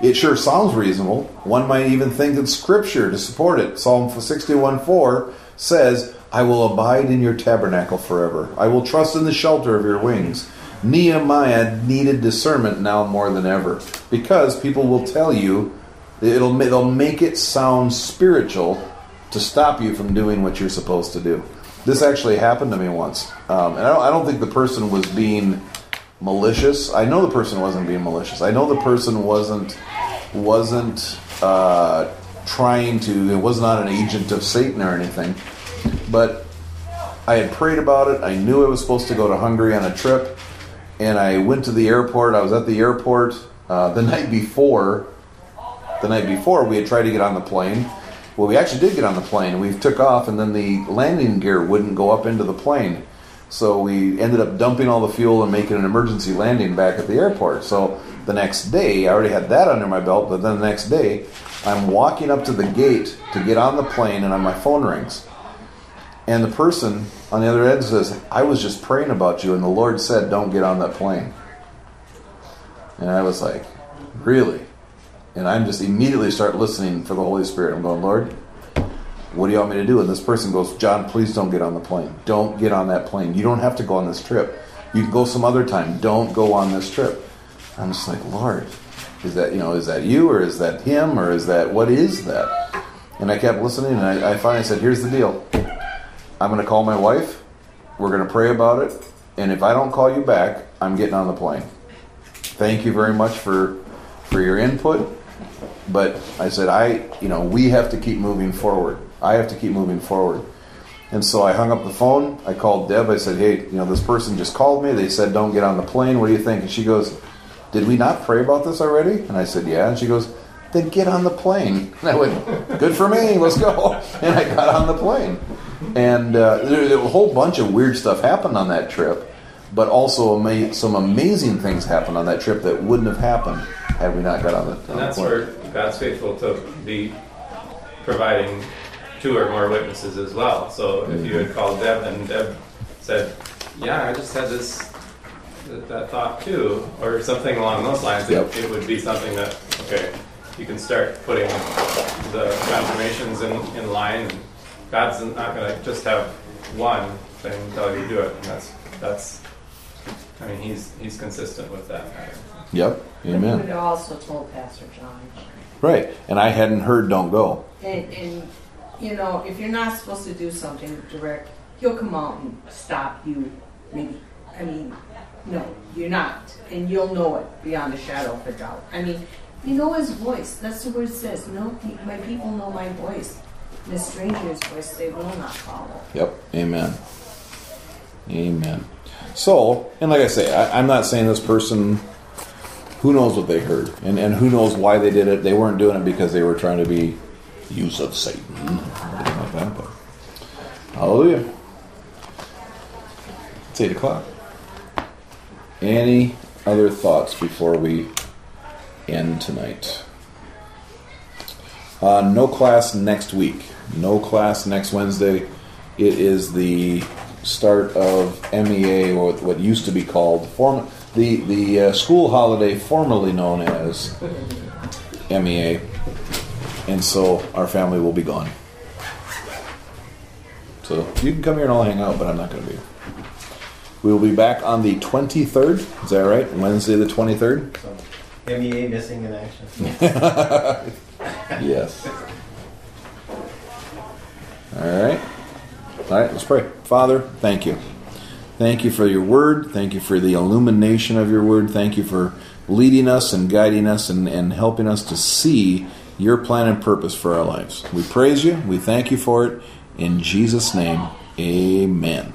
It sure sounds reasonable. One might even think it's scripture to support it. Psalm 61 4 says, I will abide in your tabernacle forever. I will trust in the shelter of your wings. Nehemiah needed discernment now more than ever because people will tell you it'll they'll make it sound spiritual to stop you from doing what you're supposed to do. This actually happened to me once, um, and I don't, I don't think the person was being malicious. I know the person wasn't being malicious. I know the person wasn't wasn't uh, trying to. It was not an agent of Satan or anything, but I had prayed about it. I knew I was supposed to go to Hungary on a trip, and I went to the airport. I was at the airport uh, the night before. The night before, we had tried to get on the plane. Well, we actually did get on the plane. We took off, and then the landing gear wouldn't go up into the plane. So we ended up dumping all the fuel and making an emergency landing back at the airport. So the next day, I already had that under my belt, but then the next day, I'm walking up to the gate to get on the plane, and my phone rings. And the person on the other end says, I was just praying about you, and the Lord said, Don't get on that plane. And I was like, Really? And I'm just immediately start listening for the Holy Spirit. I'm going, Lord, what do you want me to do? And this person goes, John, please don't get on the plane. Don't get on that plane. You don't have to go on this trip. You can go some other time. Don't go on this trip. I'm just like, Lord, is that you know, is that you or is that him or is that what is that? And I kept listening and I, I finally said, Here's the deal. I'm gonna call my wife, we're gonna pray about it, and if I don't call you back, I'm getting on the plane. Thank you very much for for your input, but I said I, you know, we have to keep moving forward. I have to keep moving forward. And so I hung up the phone. I called Deb. I said, "Hey, you know, this person just called me. They said don't get on the plane. What do you think?" And she goes, "Did we not pray about this already?" And I said, "Yeah." And she goes, "Then get on the plane." And I went, "Good for me. Let's go." And I got on the plane. And uh, there, there, a whole bunch of weird stuff happened on that trip, but also ama- some amazing things happened on that trip that wouldn't have happened had we not got on the, on
And
the
that's
plane.
where God's faithful to be providing two or more witnesses as well. So if you had mhm. called Deb and Deb said, "Yeah, I just had this that, that thought too," or something along those lines,
Yep.
it, it would be something that okay, you can start putting the confirmations in, in line. And God's not going to just have one thing tell you to do it. And that's that's. I mean, he's he's consistent with that pattern.
Yep.
But you
Amen.
would also told Pastor John.
Right. And I hadn't heard "Don't Go."
And, and, you know, if you're not supposed to do something direct, he'll come out and stop you, maybe. I mean, no, you're not. And you'll know it beyond a shadow of a doubt. I mean, you know his voice. That's the word says. No, my people know my voice. And stranger's voice they will not follow.
Yep. Amen. Amen. So, and like I say, I, I'm not saying this person. Who knows what they heard, and and who knows why they did it? They weren't doing it because they were trying to be use of Satan, like that. But hallelujah. It's eight o'clock. Any other thoughts before we end tonight? Uh, no class next week. No class next Wednesday. It is the start of MEA, or what used to be called form the the uh, school holiday formerly known as MEA, and so our family will be gone. So you can come here and I'll hang out, but I'm not going to be. We will be back on the 23rd. Is that right? Wednesday the 23rd.
So, MEA missing in action.
Yes. All right. All right, let's pray. Father, thank you. Thank you for your word. Thank you for the illumination of your word. Thank you for leading us and guiding us and, and helping us to see your plan and purpose for our lives. We praise you. We thank you for it. In Jesus' name, amen.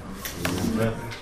Amen.